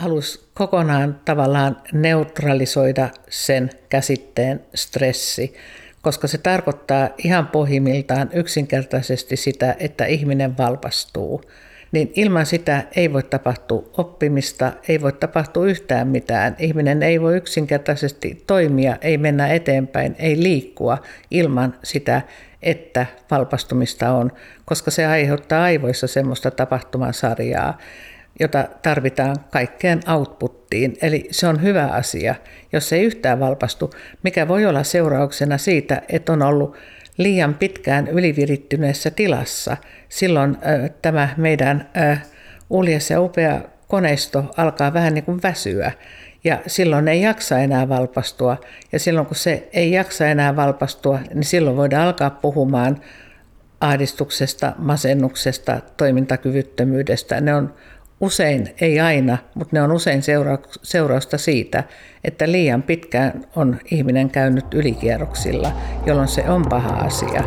halusi kokonaan tavallaan neutralisoida sen käsitteen stressi, koska se tarkoittaa ihan pohjimmiltaan yksinkertaisesti sitä, että ihminen valpastuu. Niin ilman sitä ei voi tapahtua oppimista, ei voi tapahtua yhtään mitään. Ihminen ei voi yksinkertaisesti toimia, ei mennä eteenpäin, ei liikkua ilman sitä, että valpastumista on, koska se aiheuttaa aivoissa semmoista tapahtumasarjaa, jota tarvitaan kaikkeen outputtiin. Eli se on hyvä asia, jos ei yhtään valpastu, mikä voi olla seurauksena siitä, että on ollut liian pitkään ylivirittyneessä tilassa. Silloin äh, tämä meidän äh, uljas ja upea koneisto alkaa vähän niin kuin väsyä ja silloin ei jaksa enää valpastua. Ja silloin kun se ei jaksa enää valpastua, niin silloin voidaan alkaa puhumaan ahdistuksesta, masennuksesta, toimintakyvyttömyydestä. Ne on usein, ei aina, mutta ne on usein seurausta siitä, että liian pitkään on ihminen käynyt ylikierroksilla, jolloin se on paha asia.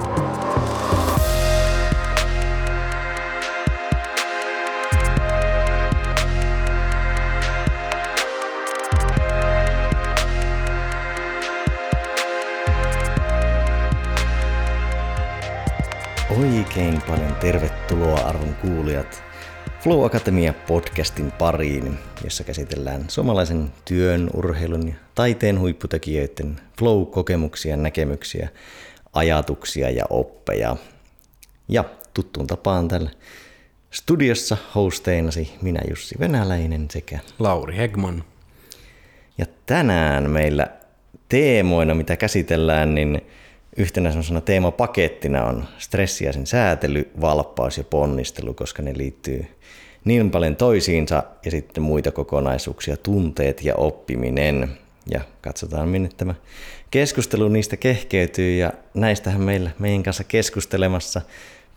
Oikein paljon tervetuloa arvon kuulijat Flow Akatemia podcastin pariin, jossa käsitellään suomalaisen työn, urheilun ja taiteen huipputekijöiden flow-kokemuksia, näkemyksiä, ajatuksia ja oppeja. Ja tuttuun tapaan täällä studiossa hosteinasi minä Jussi Venäläinen sekä Lauri Hegman. Ja tänään meillä teemoina, mitä käsitellään, niin yhtenä sellaisena teemapakettina on stressi ja sen säätely, valppaus ja ponnistelu, koska ne liittyy niin paljon toisiinsa ja sitten muita kokonaisuuksia, tunteet ja oppiminen. Ja katsotaan, minne tämä keskustelu niistä kehkeytyy ja näistähän meillä meidän kanssa keskustelemassa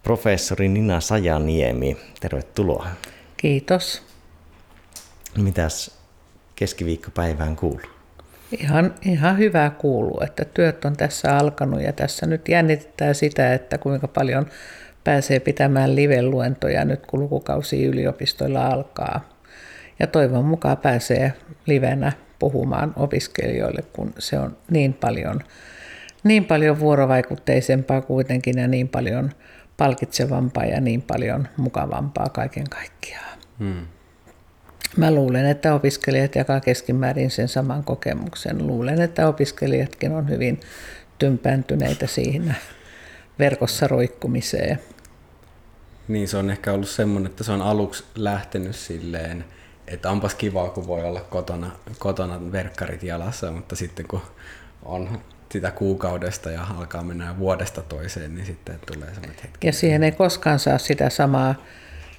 professori Nina Sajaniemi. Tervetuloa. Kiitos. Mitäs keskiviikkopäivään kuuluu? Ihan, ihan hyvää kuuluu, että työt on tässä alkanut ja tässä nyt jännitetään sitä, että kuinka paljon pääsee pitämään live-luentoja nyt kun lukukausi yliopistoilla alkaa. Ja toivon mukaan pääsee livenä puhumaan opiskelijoille, kun se on niin paljon, niin paljon vuorovaikutteisempaa kuitenkin ja niin paljon palkitsevampaa ja niin paljon mukavampaa kaiken kaikkiaan. Hmm. Mä luulen, että opiskelijat jakaa keskimäärin sen saman kokemuksen. Luulen, että opiskelijatkin on hyvin tympääntyneitä siihen verkossa roikkumiseen. Niin, se on ehkä ollut semmoinen, että se on aluksi lähtenyt silleen, että onpas kivaa, kun voi olla kotona, kotona verkkarit jalassa, mutta sitten kun on sitä kuukaudesta ja alkaa mennä vuodesta toiseen, niin sitten tulee semmoinen hetki. Ja siihen ei koskaan saa sitä samaa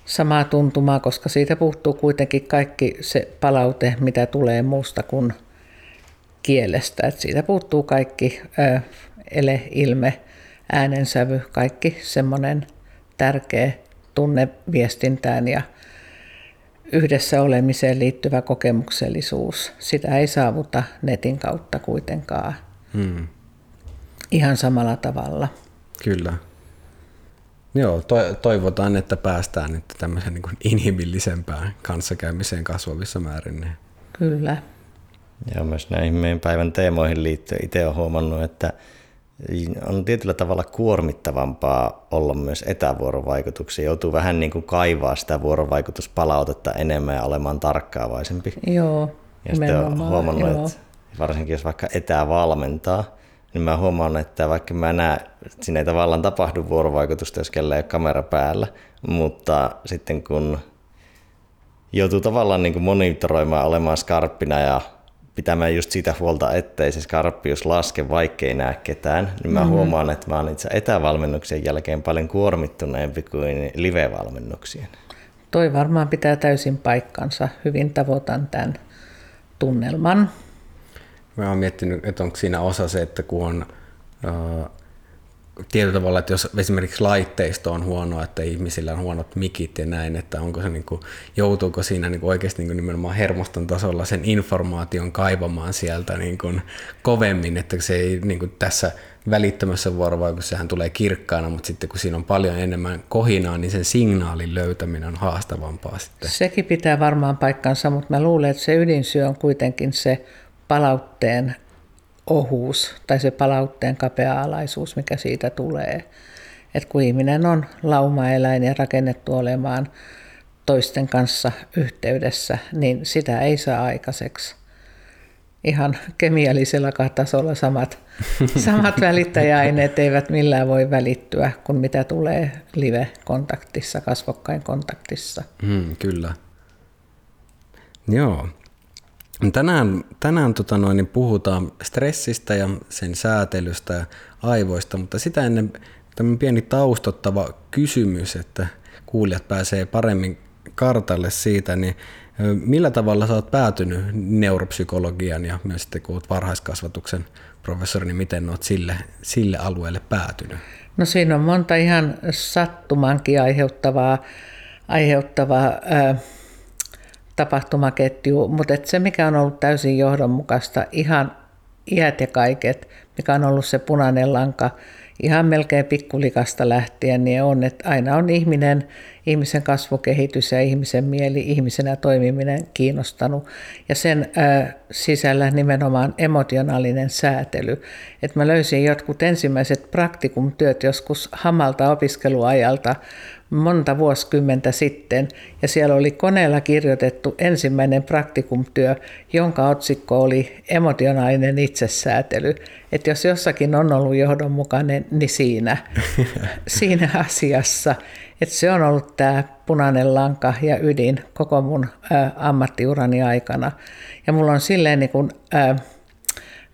samaa tuntumaa, koska siitä puuttuu kuitenkin kaikki se palaute, mitä tulee muusta kuin kielestä. Et siitä puuttuu kaikki ö, ele, ilme, äänensävy, kaikki semmoinen tärkeä tunne viestintään ja yhdessä olemiseen liittyvä kokemuksellisuus. Sitä ei saavuta netin kautta kuitenkaan hmm. ihan samalla tavalla. Kyllä. Joo, to- toivotaan, että päästään nyt tämmöisen niin kuin inhimillisempään kanssakäymiseen kasvavissa määrin. Kyllä. Ja myös näihin meidän päivän teemoihin liittyen itse olen huomannut, että on tietyllä tavalla kuormittavampaa olla myös etävuorovaikutuksia. Joutuu vähän niin kuin kaivaa sitä vuorovaikutuspalautetta enemmän ja olemaan tarkkaavaisempi. Joo, Ja sitten olen huomannut, joo. että varsinkin jos vaikka etävalmentaa, niin mä huomaan, että vaikka mä näen, siinä ei tavallaan tapahdu vuorovaikutusta, jos kellä ei ole kamera päällä, mutta sitten kun joutuu tavallaan niin kuin monitoroimaan, olemaan skarppina ja pitämään just siitä huolta, ettei se skarppius laske, vaikkei näe ketään, niin mä mm-hmm. huomaan, että mä oon itse etävalmennuksen jälkeen paljon kuormittuneempi kuin live-valmennuksien. Toi varmaan pitää täysin paikkansa. Hyvin tavoitan tämän tunnelman. Mä oon miettinyt, että onko siinä osa se, että kun on äh, tietyllä tavalla, että jos esimerkiksi laitteisto on huono, että ihmisillä on huonot mikit ja näin, että onko se niin kuin, joutuuko siinä niin kuin oikeasti niin kuin nimenomaan hermoston tasolla sen informaation kaivamaan sieltä niin kuin kovemmin, että se ei niin kuin tässä välittömässä vuorovaikutuksessa sehän tulee kirkkaana, mutta sitten kun siinä on paljon enemmän kohinaa, niin sen signaalin löytäminen on haastavampaa sitten. Sekin pitää varmaan paikkansa, mutta mä luulen, että se ydinsyö on kuitenkin se palautteen ohuus tai se palautteen kapea-alaisuus, mikä siitä tulee. Et kun ihminen on laumaeläin ja rakennettu olemaan toisten kanssa yhteydessä, niin sitä ei saa aikaiseksi. Ihan kemiallisella tasolla samat, samat välittäjäaineet eivät millään voi välittyä kuin mitä tulee live-kontaktissa, kasvokkain kontaktissa. Mm, kyllä. Joo. Tänään, tänään tota noin, niin puhutaan stressistä ja sen säätelystä ja aivoista, mutta sitä ennen tämmöinen pieni taustottava kysymys, että kuulijat pääsee paremmin kartalle siitä, niin millä tavalla sä oot päätynyt neuropsykologian ja myös sitten kun oot varhaiskasvatuksen professori, niin miten oot sille, sille alueelle päätynyt? No siinä on monta ihan sattumankin aiheuttavaa, aiheuttavaa ää, tapahtumaketju, mutta et se mikä on ollut täysin johdonmukaista, ihan iät ja kaiket, mikä on ollut se punainen lanka, ihan melkein pikkulikasta lähtien, niin on, että aina on ihminen, ihmisen kasvukehitys ja ihmisen mieli, ihmisenä toimiminen kiinnostanut. Ja sen sisällä nimenomaan emotionaalinen säätely. Että mä löysin jotkut ensimmäiset praktikumtyöt joskus hamalta opiskeluajalta, monta vuosikymmentä sitten, ja siellä oli koneella kirjoitettu ensimmäinen praktikumtyö, jonka otsikko oli emotionaalinen itsesäätely. Että jos jossakin on ollut johdonmukainen, niin siinä, siinä asiassa. Että se on ollut tämä punainen lanka ja ydin koko mun ä, ammattiurani aikana. Ja mulla on silleen niin kun, ä,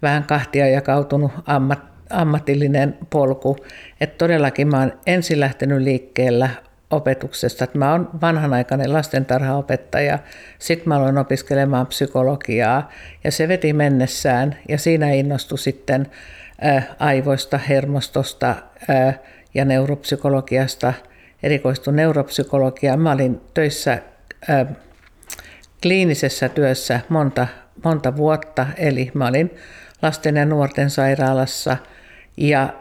vähän kahtia jakautunut ammat, ammatillinen polku. Että todellakin mä oon ensin lähtenyt liikkeellä opetuksesta. Että mä oon vanhanaikainen lastentarhaopettaja, sitten mä aloin opiskelemaan psykologiaa ja se veti mennessään ja siinä innostui sitten aivoista, hermostosta ja neuropsykologiasta, erikoistui neuropsykologiaan. Mä olin töissä kliinisessä työssä monta, monta vuotta, eli mä olin lasten ja nuorten sairaalassa – ja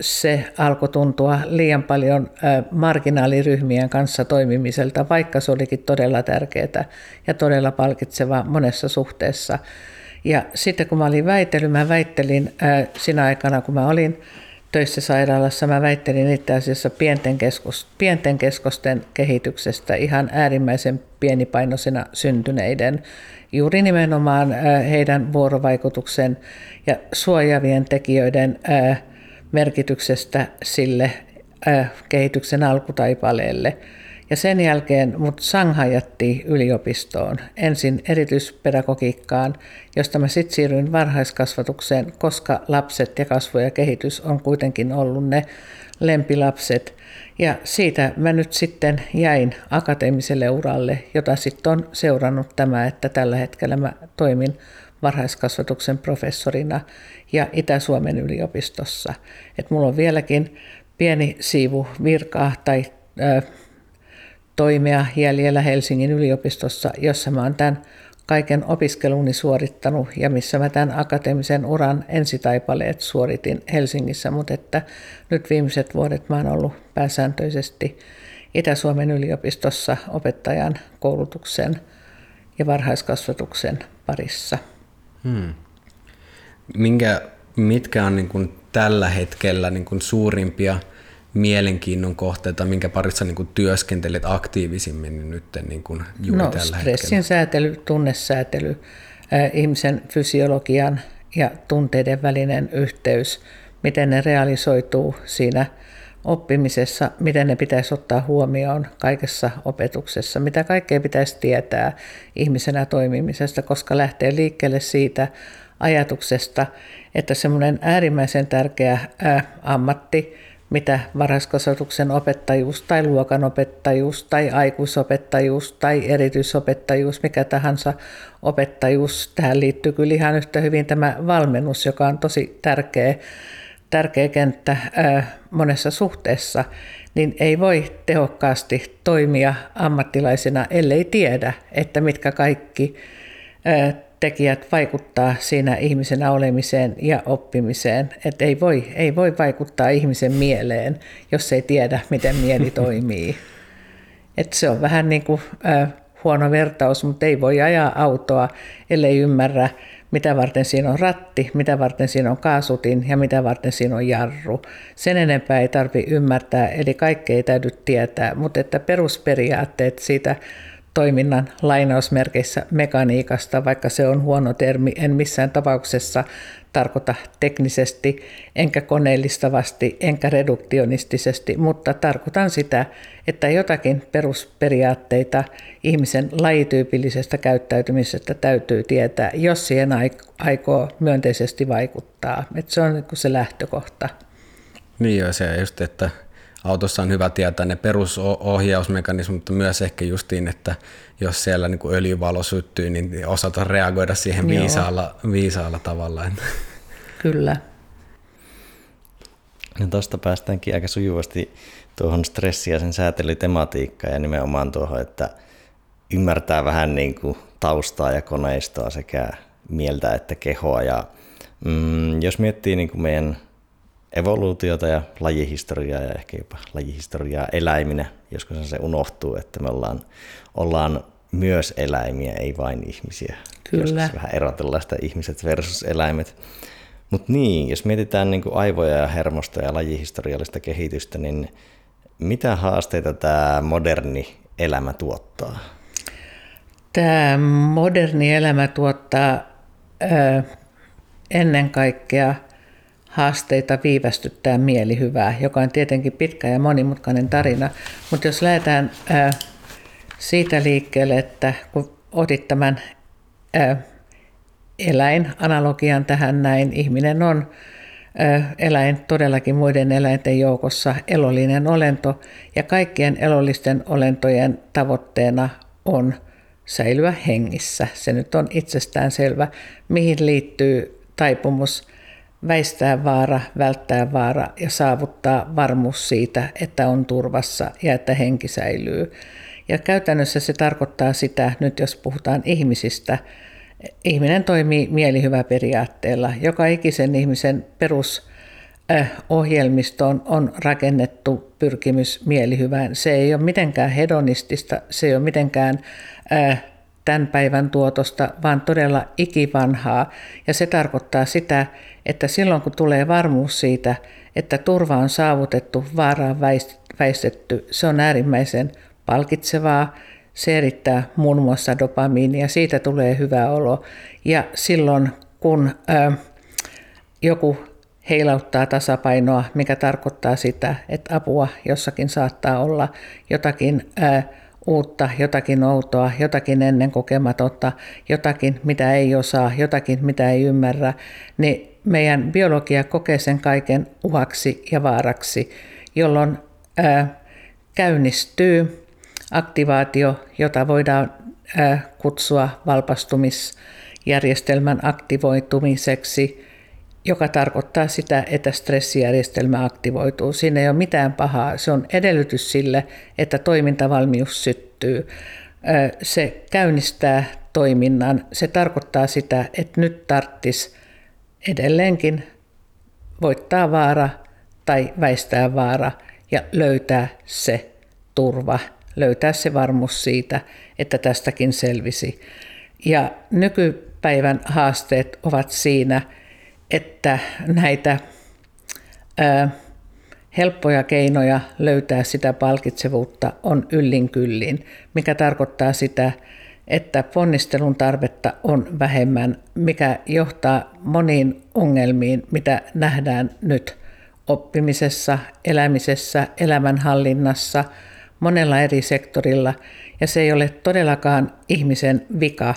se alkoi tuntua liian paljon marginaaliryhmien kanssa toimimiselta, vaikka se olikin todella tärkeää ja todella palkitseva monessa suhteessa. Ja sitten kun mä olin väitellyt, mä väittelin siinä aikana, kun mä olin töissä sairaalassa, mä väittelin itse asiassa pienten, keskus, pienten keskosten kehityksestä ihan äärimmäisen pienipainoisena syntyneiden, juuri nimenomaan heidän vuorovaikutuksen ja suojavien tekijöiden merkityksestä sille kehityksen alkutaipaleelle. Ja sen jälkeen mut sanghajattiin yliopistoon, ensin erityispedagogiikkaan, josta mä sitten siirryin varhaiskasvatukseen, koska lapset ja kasvu ja kehitys on kuitenkin ollut ne lempilapset. Ja siitä mä nyt sitten jäin akateemiselle uralle, jota sitten on seurannut tämä, että tällä hetkellä mä toimin varhaiskasvatuksen professorina ja Itä-Suomen yliopistossa. Et mulla on vieläkin pieni siivu virkaa tai ö, toimia jäljellä Helsingin yliopistossa, jossa mä oon tämän kaiken opiskeluni suorittanut ja missä mä tämän akateemisen uran ensitaipaleet suoritin Helsingissä, mutta että nyt viimeiset vuodet mä oon ollut pääsääntöisesti Itä-Suomen yliopistossa opettajan koulutuksen ja varhaiskasvatuksen parissa. Hmm. Minkä, mitkä on niin kuin tällä hetkellä niin kuin suurimpia mielenkiinnon kohteita, minkä parissa niin kuin työskentelet aktiivisimmin niin nyt niin kuin juuri no, tällä stressin hetkellä? säätely, tunnesäätely, äh, ihmisen fysiologian ja tunteiden välinen yhteys, miten ne realisoituu siinä oppimisessa, miten ne pitäisi ottaa huomioon kaikessa opetuksessa, mitä kaikkea pitäisi tietää ihmisenä toimimisesta, koska lähtee liikkeelle siitä ajatuksesta, että semmoinen äärimmäisen tärkeä ää, ammatti, mitä varhaiskasvatuksen opettajuus tai luokanopettajuus tai aikuisopettajuus tai erityisopettajuus, mikä tahansa opettajuus. Tähän liittyy kyllä ihan yhtä hyvin tämä valmennus, joka on tosi tärkeä tärkeä kenttä monessa suhteessa, niin ei voi tehokkaasti toimia ammattilaisena, ellei tiedä, että mitkä kaikki tekijät vaikuttaa siinä ihmisenä olemiseen ja oppimiseen. Et ei, voi, ei voi vaikuttaa ihmisen mieleen, jos ei tiedä, miten mieli toimii. Et se on vähän niin kuin äh, huono vertaus, mutta ei voi ajaa autoa, ellei ymmärrä, mitä varten siinä on ratti, mitä varten siinä on kaasutin ja mitä varten siinä on jarru. Sen enempää ei tarvitse ymmärtää, eli kaikkea ei täydy tietää, mutta että perusperiaatteet siitä toiminnan lainausmerkeissä mekaniikasta, vaikka se on huono termi, en missään tapauksessa tarkoita teknisesti, enkä koneellistavasti, enkä reduktionistisesti, mutta tarkoitan sitä, että jotakin perusperiaatteita ihmisen lajityypillisestä käyttäytymisestä täytyy tietää, jos siihen aikoo myönteisesti vaikuttaa. Että se on se lähtökohta. Niin joo, se just, että autossa on hyvä tietää ne perusohjausmekanismit, mutta myös ehkä justiin, että jos siellä niin kuin öljyvalo syttyy, niin osata reagoida siihen viisaalla, viisaalla tavalla. Kyllä. No tuosta päästäänkin aika sujuvasti tuohon stressiä sen säätelytematiikkaan ja nimenomaan tuohon, että ymmärtää vähän niin kuin taustaa ja koneistoa sekä mieltä että kehoa. Ja, mm, jos miettii niin kuin meidän evoluutiota ja lajihistoriaa ja ehkä jopa lajihistoriaa eläiminä, joskus se unohtuu, että me ollaan, ollaan myös eläimiä, ei vain ihmisiä. Kyllä. Joskus vähän erotellaan sitä ihmiset versus eläimet. Mutta niin, jos mietitään niin kuin aivoja ja hermosta ja lajihistoriallista kehitystä, niin mitä haasteita tämä moderni elämä tuottaa? Tämä moderni elämä tuottaa ö, ennen kaikkea haasteita viivästyttää mielihyvää, joka on tietenkin pitkä ja monimutkainen tarina. Mutta jos lähdetään ö, siitä liikkeelle, että kun otit tämän ö, eläinanalogian tähän näin, ihminen on eläin todellakin muiden eläinten joukossa elollinen olento ja kaikkien elollisten olentojen tavoitteena on säilyä hengissä. Se nyt on itsestään selvä, mihin liittyy taipumus väistää vaara, välttää vaara ja saavuttaa varmuus siitä, että on turvassa ja että henki säilyy. Ja käytännössä se tarkoittaa sitä, nyt jos puhutaan ihmisistä, ihminen toimii mielihyväperiaatteella. Joka ikisen ihmisen perusohjelmistoon on rakennettu pyrkimys mielihyvään. Se ei ole mitenkään hedonistista, se ei ole mitenkään tämän päivän tuotosta, vaan todella ikivanhaa. Ja se tarkoittaa sitä, että silloin kun tulee varmuus siitä, että turva on saavutettu, vaara on väistetty, se on äärimmäisen palkitsevaa, se erittää muun muassa dopamiinia, siitä tulee hyvä olo. Ja silloin kun ö, joku heilauttaa tasapainoa, mikä tarkoittaa sitä, että apua jossakin saattaa olla jotakin ö, uutta, jotakin outoa, jotakin ennen kokematonta, jotakin mitä ei osaa, jotakin mitä ei ymmärrä, niin meidän biologia kokee sen kaiken uhaksi ja vaaraksi, jolloin ö, käynnistyy aktivaatio, jota voidaan kutsua valpastumisjärjestelmän aktivoitumiseksi, joka tarkoittaa sitä, että stressijärjestelmä aktivoituu. Siinä ei ole mitään pahaa. Se on edellytys sille, että toimintavalmius syttyy. Se käynnistää toiminnan. Se tarkoittaa sitä, että nyt tarttis edelleenkin voittaa vaara tai väistää vaara ja löytää se turva löytää se varmuus siitä, että tästäkin selvisi. Ja nykypäivän haasteet ovat siinä, että näitä ää, helppoja keinoja löytää sitä palkitsevuutta on yllin kyllin, mikä tarkoittaa sitä, että ponnistelun tarvetta on vähemmän, mikä johtaa moniin ongelmiin, mitä nähdään nyt oppimisessa, elämisessä, elämänhallinnassa – monella eri sektorilla, ja se ei ole todellakaan ihmisen vika,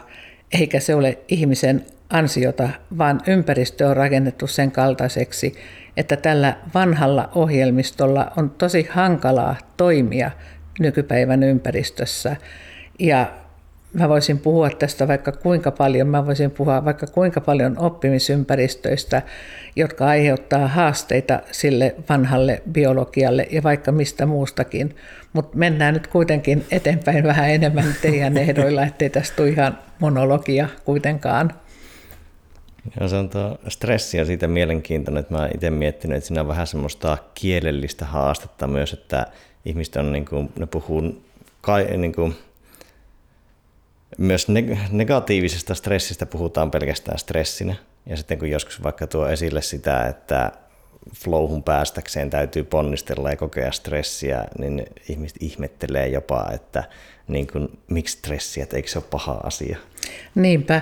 eikä se ole ihmisen ansiota, vaan ympäristö on rakennettu sen kaltaiseksi, että tällä vanhalla ohjelmistolla on tosi hankalaa toimia nykypäivän ympäristössä. Ja mä voisin puhua tästä vaikka kuinka paljon, mä voisin puhua vaikka kuinka paljon oppimisympäristöistä, jotka aiheuttaa haasteita sille vanhalle biologialle ja vaikka mistä muustakin. Mutta mennään nyt kuitenkin eteenpäin vähän enemmän teidän ehdoilla, ettei tästä tule ihan monologia kuitenkaan. Ja se on tuo stressi ja siitä mielenkiintoinen, että mä itse miettinyt, että siinä on vähän semmoista kielellistä haastetta myös, että ihmiset on, niin kuin, ne puhuu kai, niin kuin, myös negatiivisesta stressistä puhutaan pelkästään stressinä. Ja sitten kun joskus vaikka tuo esille sitä, että flowhun päästäkseen täytyy ponnistella ja kokea stressiä, niin ihmiset ihmettelee jopa, että niin kuin, miksi stressiä, että eikö se ole paha asia. Niinpä,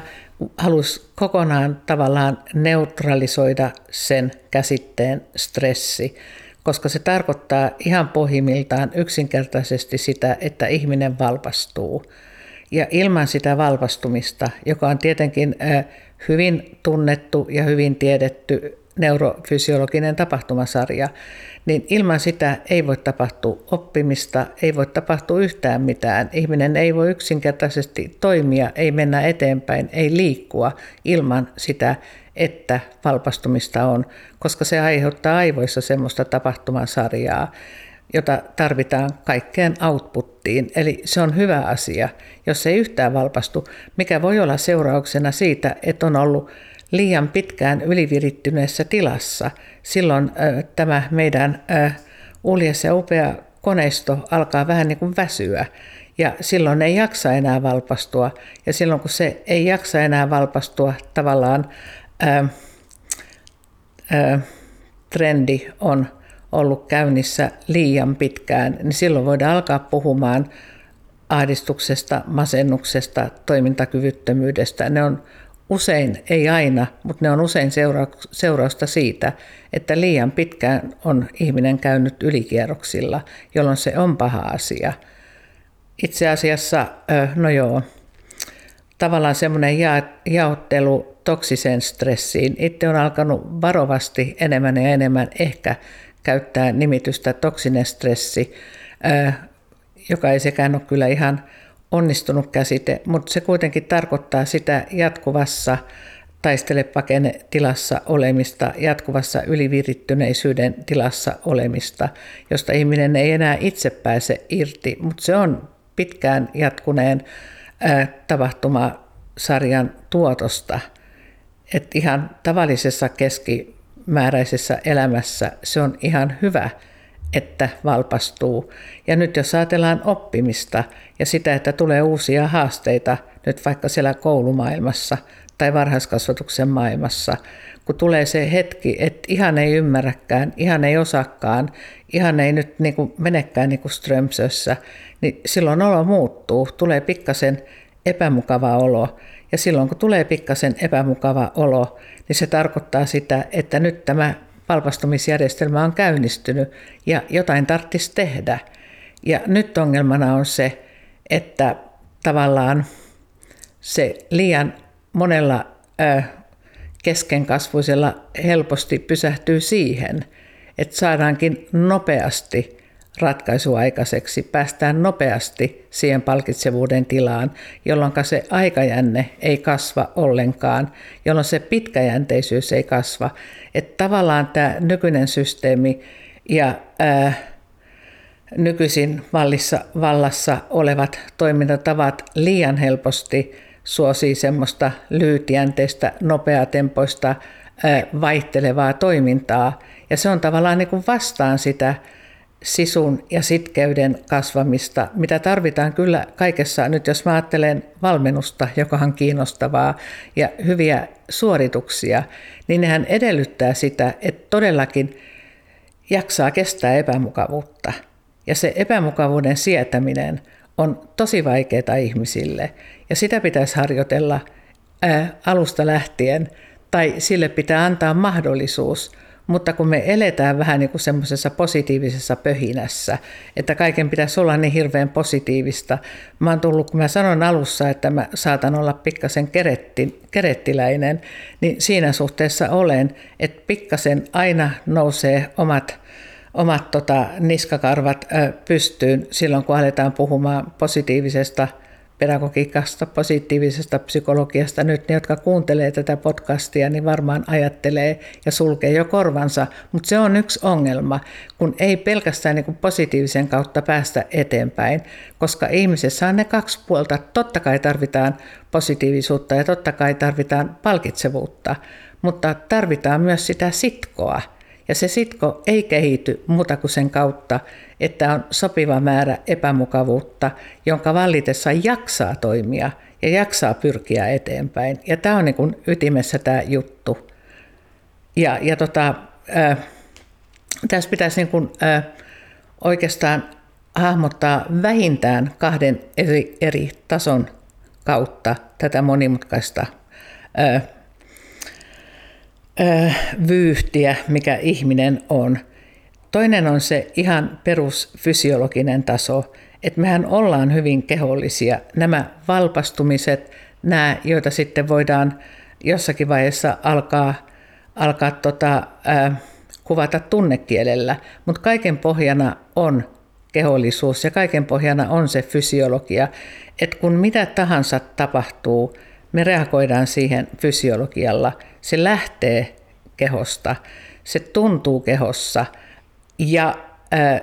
halus kokonaan tavallaan neutralisoida sen käsitteen stressi, koska se tarkoittaa ihan pohjimmiltaan yksinkertaisesti sitä, että ihminen valpastuu. Ja ilman sitä valpastumista, joka on tietenkin hyvin tunnettu ja hyvin tiedetty neurofysiologinen tapahtumasarja, niin ilman sitä ei voi tapahtua oppimista, ei voi tapahtua yhtään mitään. Ihminen ei voi yksinkertaisesti toimia, ei mennä eteenpäin, ei liikkua ilman sitä, että valpastumista on, koska se aiheuttaa aivoissa semmoista tapahtumasarjaa, jota tarvitaan kaikkeen outputtiin. Eli se on hyvä asia, jos ei yhtään valpastu, mikä voi olla seurauksena siitä, että on ollut liian pitkään ylivirittyneessä tilassa. Silloin äh, tämä meidän äh, uljas ja upea koneisto alkaa vähän niin kuin väsyä. Ja silloin ei jaksa enää valpastua. Ja silloin kun se ei jaksa enää valpastua, tavallaan äh, äh, trendi on ollut käynnissä liian pitkään, niin silloin voidaan alkaa puhumaan ahdistuksesta, masennuksesta, toimintakyvyttömyydestä. Ne on usein, ei aina, mutta ne on usein seurausta siitä, että liian pitkään on ihminen käynyt ylikierroksilla, jolloin se on paha asia. Itse asiassa, no joo, tavallaan semmoinen jaottelu toksiseen stressiin. Itse on alkanut varovasti enemmän ja enemmän ehkä käyttää nimitystä toksinen stressi, joka ei sekään ole kyllä ihan onnistunut käsite, mutta se kuitenkin tarkoittaa sitä jatkuvassa taistelepakene tilassa olemista, jatkuvassa ylivirittyneisyyden tilassa olemista, josta ihminen ei enää itse pääse irti, mutta se on pitkään jatkuneen tapahtumasarjan tuotosta. Et ihan tavallisessa keskimääräisessä elämässä se on ihan hyvä että valpastuu. Ja nyt jos ajatellaan oppimista ja sitä, että tulee uusia haasteita nyt vaikka siellä koulumaailmassa tai varhaiskasvatuksen maailmassa, kun tulee se hetki, että ihan ei ymmärräkään, ihan ei osakaan, ihan ei nyt niin kuin menekään niin kuin Strömsössä, niin silloin olo muuttuu, tulee pikkasen epämukava olo. Ja silloin kun tulee pikkasen epämukava olo, niin se tarkoittaa sitä, että nyt tämä valpastumisjärjestelmä on käynnistynyt ja jotain tarvitsisi tehdä. Ja nyt ongelmana on se, että tavallaan se liian monella ö, keskenkasvuisella helposti pysähtyy siihen, että saadaankin nopeasti ratkaisu aikaiseksi, päästään nopeasti siihen palkitsevuuden tilaan, jolloin se aikajänne ei kasva ollenkaan, jolloin se pitkäjänteisyys ei kasva. Että tavallaan tämä nykyinen systeemi ja ää, nykyisin vallissa, vallassa olevat toimintatavat liian helposti suosii semmoista lyhytjänteistä, nopeatempoista, ää, vaihtelevaa toimintaa. Ja se on tavallaan niin kuin vastaan sitä sisun ja sitkeyden kasvamista, mitä tarvitaan kyllä kaikessa. Nyt jos mä ajattelen valmennusta, joka on kiinnostavaa ja hyviä suorituksia, niin nehän edellyttää sitä, että todellakin jaksaa kestää epämukavuutta. Ja se epämukavuuden sietäminen on tosi vaikeaa ihmisille. Ja sitä pitäisi harjoitella ää, alusta lähtien, tai sille pitää antaa mahdollisuus – mutta kun me eletään vähän niin semmoisessa positiivisessa pöhinässä, että kaiken pitäisi olla niin hirveän positiivista. Mä oon tullut, kun mä sanon alussa, että mä saatan olla pikkasen keretti, kerettiläinen, niin siinä suhteessa olen, että pikkasen aina nousee omat, omat tota, niskakarvat pystyyn silloin, kun aletaan puhumaan positiivisesta pedagogiikasta, positiivisesta psykologiasta nyt, ne jotka kuuntelee tätä podcastia, niin varmaan ajattelee ja sulkee jo korvansa, mutta se on yksi ongelma, kun ei pelkästään niin positiivisen kautta päästä eteenpäin, koska ihmisessä on ne kaksi puolta. Totta kai tarvitaan positiivisuutta ja totta kai tarvitaan palkitsevuutta, mutta tarvitaan myös sitä sitkoa. Ja se sitko ei kehity muuta kuin sen kautta, että on sopiva määrä epämukavuutta, jonka vallitessa jaksaa toimia ja jaksaa pyrkiä eteenpäin. Ja tämä on niin kuin ytimessä tämä juttu. Ja, ja tota, äh, tässä pitäisi niin kuin, äh, oikeastaan hahmottaa vähintään kahden eri, eri tason kautta tätä monimutkaista äh, vyyhtiä, mikä ihminen on. Toinen on se ihan perusfysiologinen taso, että mehän ollaan hyvin kehollisia. Nämä valpastumiset, nämä, joita sitten voidaan jossakin vaiheessa alkaa, alkaa tota, äh, kuvata tunnekielellä, mutta kaiken pohjana on kehollisuus ja kaiken pohjana on se fysiologia, että kun mitä tahansa tapahtuu, me reagoidaan siihen fysiologialla. Se lähtee kehosta, se tuntuu kehossa ja äh,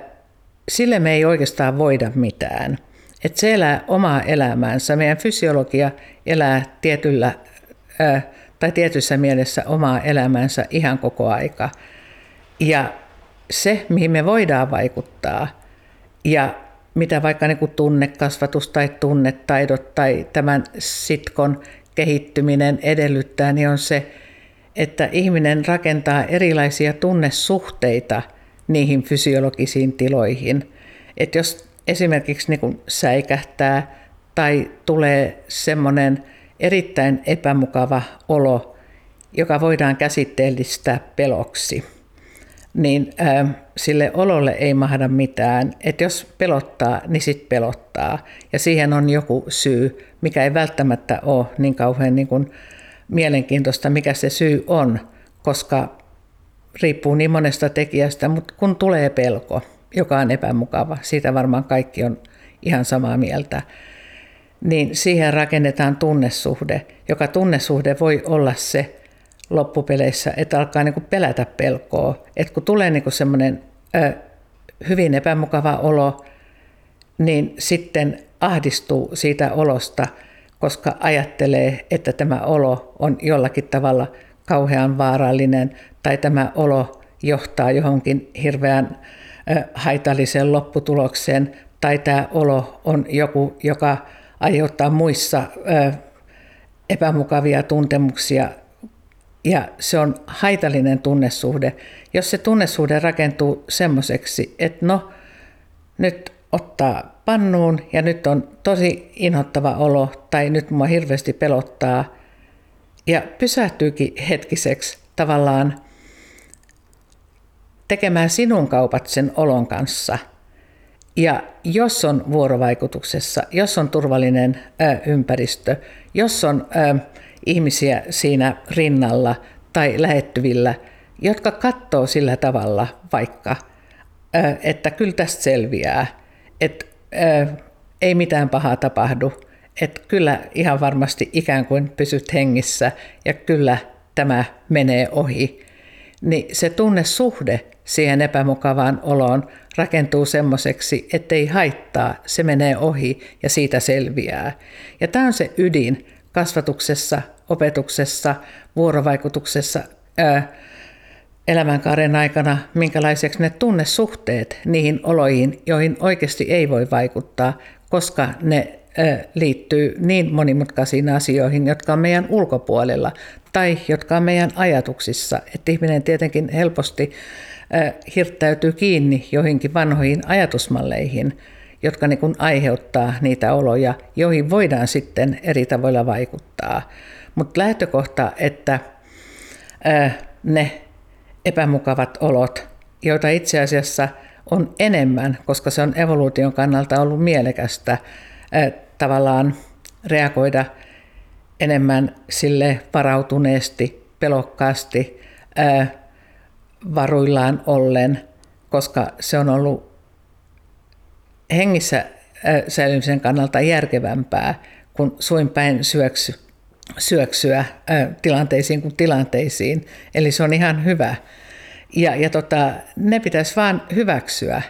sille me ei oikeastaan voida mitään. Et se elää omaa elämäänsä. Meidän fysiologia elää tietyllä äh, tai tietyssä mielessä omaa elämäänsä ihan koko aika. Ja se, mihin me voidaan vaikuttaa ja mitä vaikka niin kuin tunnekasvatus tai tunnetaidot tai tämän sitkon kehittyminen edellyttää, niin on se, että ihminen rakentaa erilaisia tunnesuhteita niihin fysiologisiin tiloihin. Että jos esimerkiksi niin kuin säikähtää tai tulee semmoinen erittäin epämukava olo, joka voidaan käsitteellistää peloksi, niin äh, sille ololle ei mahda mitään. Että jos pelottaa, niin sitten pelottaa. Ja siihen on joku syy, mikä ei välttämättä ole niin kauhean niin kuin mielenkiintoista, mikä se syy on, koska riippuu niin monesta tekijästä, mutta kun tulee pelko, joka on epämukava, siitä varmaan kaikki on ihan samaa mieltä, niin siihen rakennetaan tunnesuhde, joka tunnesuhde voi olla se loppupeleissä, että alkaa niin pelätä pelkoa. että kun tulee niin semmoinen hyvin epämukava olo, niin sitten ahdistuu siitä olosta, koska ajattelee, että tämä olo on jollakin tavalla kauhean vaarallinen tai tämä olo johtaa johonkin hirveän haitalliseen lopputulokseen tai tämä olo on joku, joka aiheuttaa muissa epämukavia tuntemuksia ja se on haitallinen tunnesuhde. Jos se tunnesuhde rakentuu semmoiseksi, että no, nyt ottaa pannuun ja nyt on tosi inhottava olo tai nyt mua hirveästi pelottaa ja pysähtyykin hetkiseksi tavallaan tekemään sinun kaupat sen olon kanssa. Ja jos on vuorovaikutuksessa, jos on turvallinen ö, ympäristö, jos on ö, ihmisiä siinä rinnalla tai lähettyvillä, jotka katsoo sillä tavalla vaikka, ö, että kyllä tästä selviää, että ei mitään pahaa tapahdu, että kyllä ihan varmasti ikään kuin pysyt hengissä ja kyllä tämä menee ohi, niin se tunnesuhde siihen epämukavaan oloon rakentuu semmoiseksi, ettei haittaa, se menee ohi ja siitä selviää. Ja tämä on se ydin kasvatuksessa, opetuksessa, vuorovaikutuksessa, ää, elämänkaaren aikana, minkälaiseksi ne tunnesuhteet niihin oloihin, joihin oikeasti ei voi vaikuttaa, koska ne liittyy niin monimutkaisiin asioihin, jotka on meidän ulkopuolella tai jotka on meidän ajatuksissa. Että ihminen tietenkin helposti hirttäytyy kiinni joihinkin vanhoihin ajatusmalleihin, jotka niin kuin aiheuttaa niitä oloja, joihin voidaan sitten eri tavoilla vaikuttaa. Mutta lähtökohta, että ne epämukavat olot, joita itse asiassa on enemmän, koska se on evoluution kannalta ollut mielekästä tavallaan reagoida enemmän sille varautuneesti, pelokkaasti, varuillaan ollen, koska se on ollut hengissä säilymisen kannalta järkevämpää kuin suin päin syöksy, syöksyä tilanteisiin kuin tilanteisiin. Eli se on ihan hyvä. Ja, ja tota, ne pitäisi vaan hyväksyä.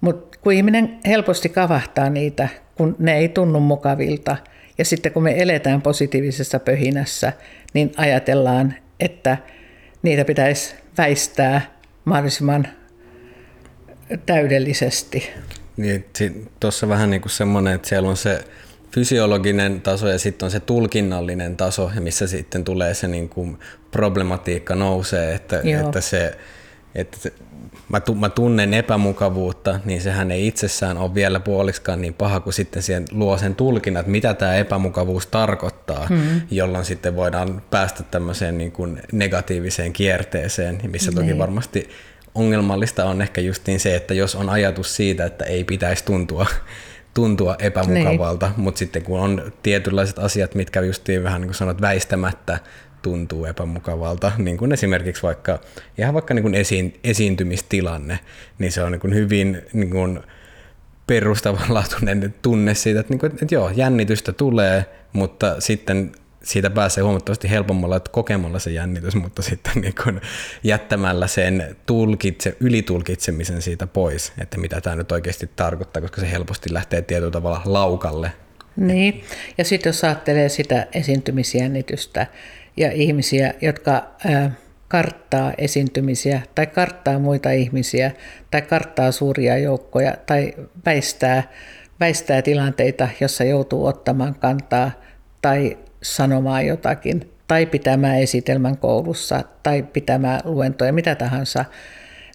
Mutta kun ihminen helposti kavahtaa niitä, kun ne ei tunnu mukavilta, ja sitten kun me eletään positiivisessa pöhinässä, niin ajatellaan, että niitä pitäisi väistää mahdollisimman täydellisesti. Niin, Tuossa vähän niin kuin semmoinen, että siellä on se fysiologinen taso ja sitten on se tulkinnallinen taso, missä sitten tulee se niin kuin problematiikka nousee, että, että se, että mä, mä tunnen epämukavuutta, niin sehän ei itsessään ole vielä puoliksikaan niin paha, kuin sitten siihen luo sen tulkinnat, mitä tämä epämukavuus tarkoittaa, hmm. jolloin sitten voidaan päästä tämmöiseen niin kuin negatiiviseen kierteeseen, missä toki niin. varmasti ongelmallista on ehkä justiin se, että jos on ajatus siitä, että ei pitäisi tuntua tuntua epämukavalta, niin. mutta sitten kun on tietynlaiset asiat, mitkä justiin vähän niin kuin sanot väistämättä tuntuu epämukavalta, niin kuin esimerkiksi vaikka ihan vaikka niin kuin esiin, esiintymistilanne, niin se on niin kuin hyvin niin kuin perustavanlaatuinen tunne siitä, että, niin kuin, että joo, jännitystä tulee, mutta sitten siitä pääsee huomattavasti helpommalla että kokemalla se jännitys, mutta sitten niin kun jättämällä sen tulkitse, ylitulkitsemisen siitä pois, että mitä tämä nyt oikeasti tarkoittaa, koska se helposti lähtee tietyllä tavalla laukalle. Niin, ja sitten jos ajattelee sitä esiintymisjännitystä ja ihmisiä, jotka karttaa esiintymisiä tai karttaa muita ihmisiä tai karttaa suuria joukkoja tai väistää, väistää tilanteita, jossa joutuu ottamaan kantaa tai sanomaan jotakin tai pitämään esitelmän koulussa tai pitämään luentoja, mitä tahansa,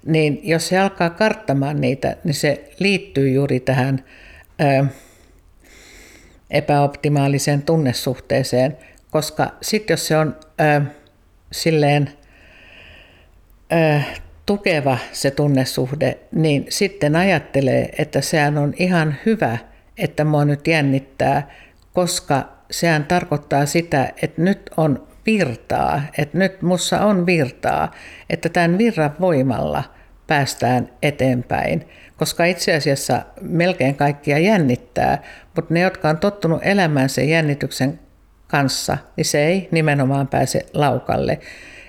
niin jos se alkaa karttamaan niitä, niin se liittyy juuri tähän ö, epäoptimaaliseen tunnesuhteeseen, koska sitten jos se on ö, silleen ö, tukeva se tunnesuhde, niin sitten ajattelee, että sehän on ihan hyvä, että mua nyt jännittää, koska sehän tarkoittaa sitä, että nyt on virtaa, että nyt mussa on virtaa, että tämän virran voimalla päästään eteenpäin. Koska itse asiassa melkein kaikkia jännittää, mutta ne, jotka on tottunut elämään sen jännityksen kanssa, niin se ei nimenomaan pääse laukalle.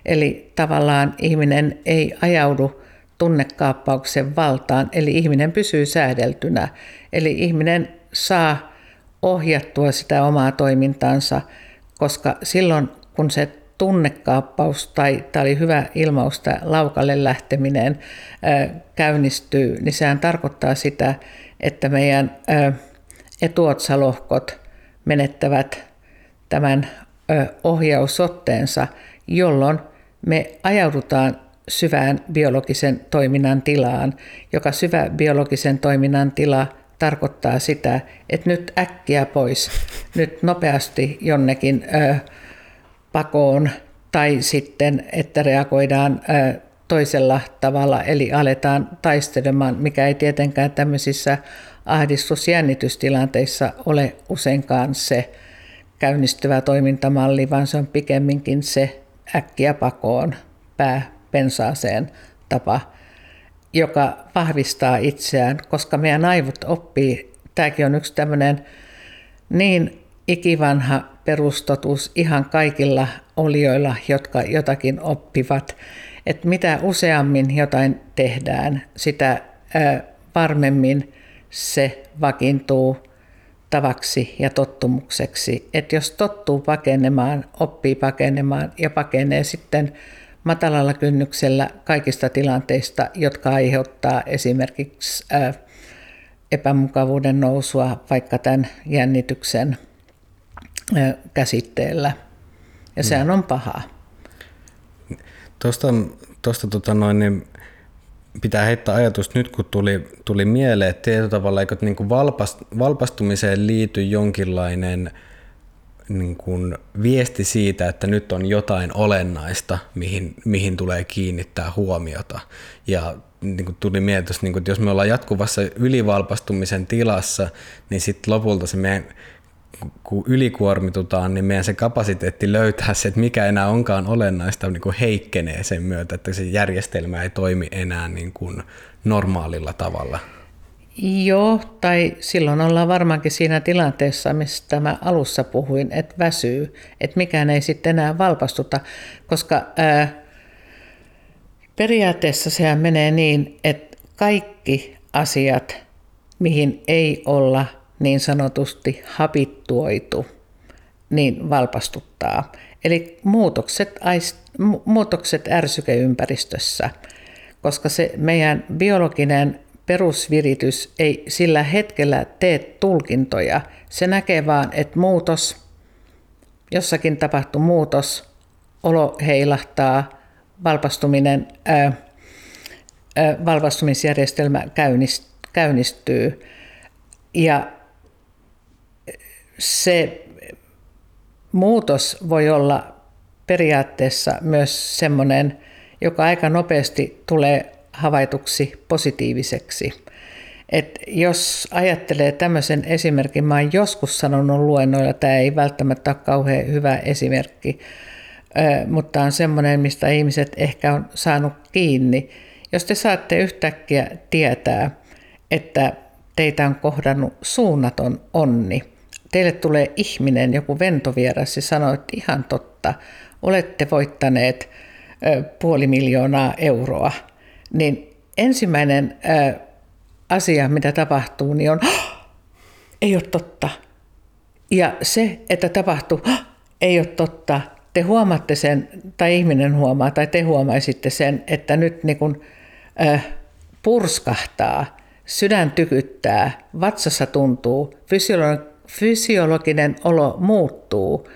Eli tavallaan ihminen ei ajaudu tunnekaappauksen valtaan, eli ihminen pysyy säädeltynä. Eli ihminen saa ohjattua sitä omaa toimintaansa, koska silloin kun se tunnekaappaus tai tämä oli hyvä ilmaus, tämä laukalle lähteminen käynnistyy, niin sehän tarkoittaa sitä, että meidän etuotsalohkot menettävät tämän ohjausotteensa, jolloin me ajaudutaan syvään biologisen toiminnan tilaan, joka syvä biologisen toiminnan tila tarkoittaa sitä, että nyt äkkiä pois, nyt nopeasti jonnekin ö, pakoon tai sitten, että reagoidaan ö, toisella tavalla, eli aletaan taistelemaan, mikä ei tietenkään tämmöisissä ahdistusjännitystilanteissa ole useinkaan se käynnistyvä toimintamalli, vaan se on pikemminkin se äkkiä pakoon pää pensaaseen tapa joka vahvistaa itseään, koska meidän aivot oppii, tämäkin on yksi tämmöinen niin ikivanha perustotus ihan kaikilla olioilla, jotka jotakin oppivat, että mitä useammin jotain tehdään, sitä varmemmin se vakiintuu tavaksi ja tottumukseksi. Että jos tottuu pakenemaan, oppii pakenemaan ja pakenee sitten matalalla kynnyksellä kaikista tilanteista, jotka aiheuttaa esimerkiksi epämukavuuden nousua vaikka tämän jännityksen käsitteellä. Ja sehän mm. on pahaa. Tuosta, tuosta tota noin, niin pitää heittää ajatus nyt, kun tuli, tuli mieleen, että tietyllä tavalla eikö niin kuin valpastumiseen liity jonkinlainen – niin kuin viesti siitä, että nyt on jotain olennaista, mihin, mihin tulee kiinnittää huomiota. Ja niin kuin tuli mieleen, niin kuin, että jos me ollaan jatkuvassa ylivalpastumisen tilassa, niin sitten lopulta se meidän kun ylikuormitutaan, niin meidän se kapasiteetti löytää se, että mikä enää onkaan olennaista, niin kuin heikkenee sen myötä, että se järjestelmä ei toimi enää niin kuin normaalilla tavalla. Joo, tai silloin ollaan varmaankin siinä tilanteessa, mistä mä alussa puhuin, että väsyy, että mikään ei sitten enää valpastuta, koska ää, periaatteessa sehän menee niin, että kaikki asiat, mihin ei olla niin sanotusti habittuoitu, niin valpastuttaa. Eli muutokset, muutokset ärsykeympäristössä, koska se meidän biologinen perusviritys ei sillä hetkellä tee tulkintoja. Se näkee vaan, että muutos, jossakin tapahtuu muutos, olo heilahtaa, valpastuminen, ää, ää, valpastumisjärjestelmä käynnistyy. Ja se muutos voi olla periaatteessa myös sellainen, joka aika nopeasti tulee havaituksi positiiviseksi. Et jos ajattelee tämmöisen esimerkin, mä oon joskus sanonut luennoilla, tämä ei välttämättä ole kauhean hyvä esimerkki, mutta on semmoinen, mistä ihmiset ehkä on saanut kiinni. Jos te saatte yhtäkkiä tietää, että teitä on kohdannut suunnaton onni, teille tulee ihminen, joku ventovieras ja sanoo, että ihan totta, olette voittaneet puoli miljoonaa euroa – niin ensimmäinen ää, asia, mitä tapahtuu, niin on, ei ole totta. Ja se, että tapahtuu, ei ole totta, te huomaatte sen, tai ihminen huomaa, tai te huomaisitte sen, että nyt niin kuin, äh, purskahtaa, sydän tykyttää, vatsassa tuntuu, fysiologinen olo muuttuu,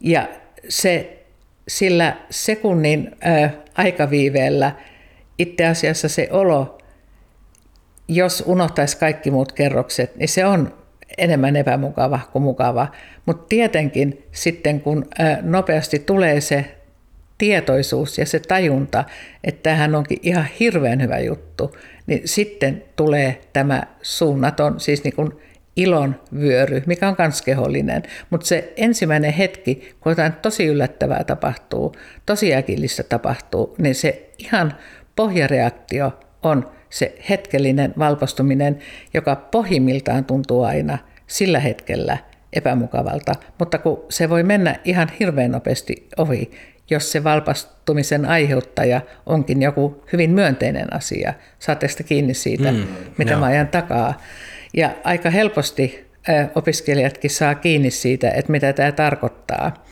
ja se sillä sekunnin äh, aikaviiveellä itse asiassa se olo, jos unohtaisi kaikki muut kerrokset, niin se on enemmän epämukava kuin mukava. Mutta tietenkin sitten kun nopeasti tulee se tietoisuus ja se tajunta, että tämähän onkin ihan hirveän hyvä juttu, niin sitten tulee tämä suunnaton, siis niin kuin ilon vyöry, mikä on myös kehollinen. Mutta se ensimmäinen hetki, kun jotain tosi yllättävää tapahtuu, tosi äkillistä tapahtuu, niin se ihan pohjareaktio on se hetkellinen valpostuminen, joka pohjimmiltaan tuntuu aina sillä hetkellä epämukavalta, mutta kun se voi mennä ihan hirveän nopeasti ohi, jos se valpastumisen aiheuttaja onkin joku hyvin myönteinen asia. Saatte sitä kiinni siitä, mm, mitä mä ajan takaa. Ja aika helposti opiskelijatkin saa kiinni siitä, että mitä tämä tarkoittaa.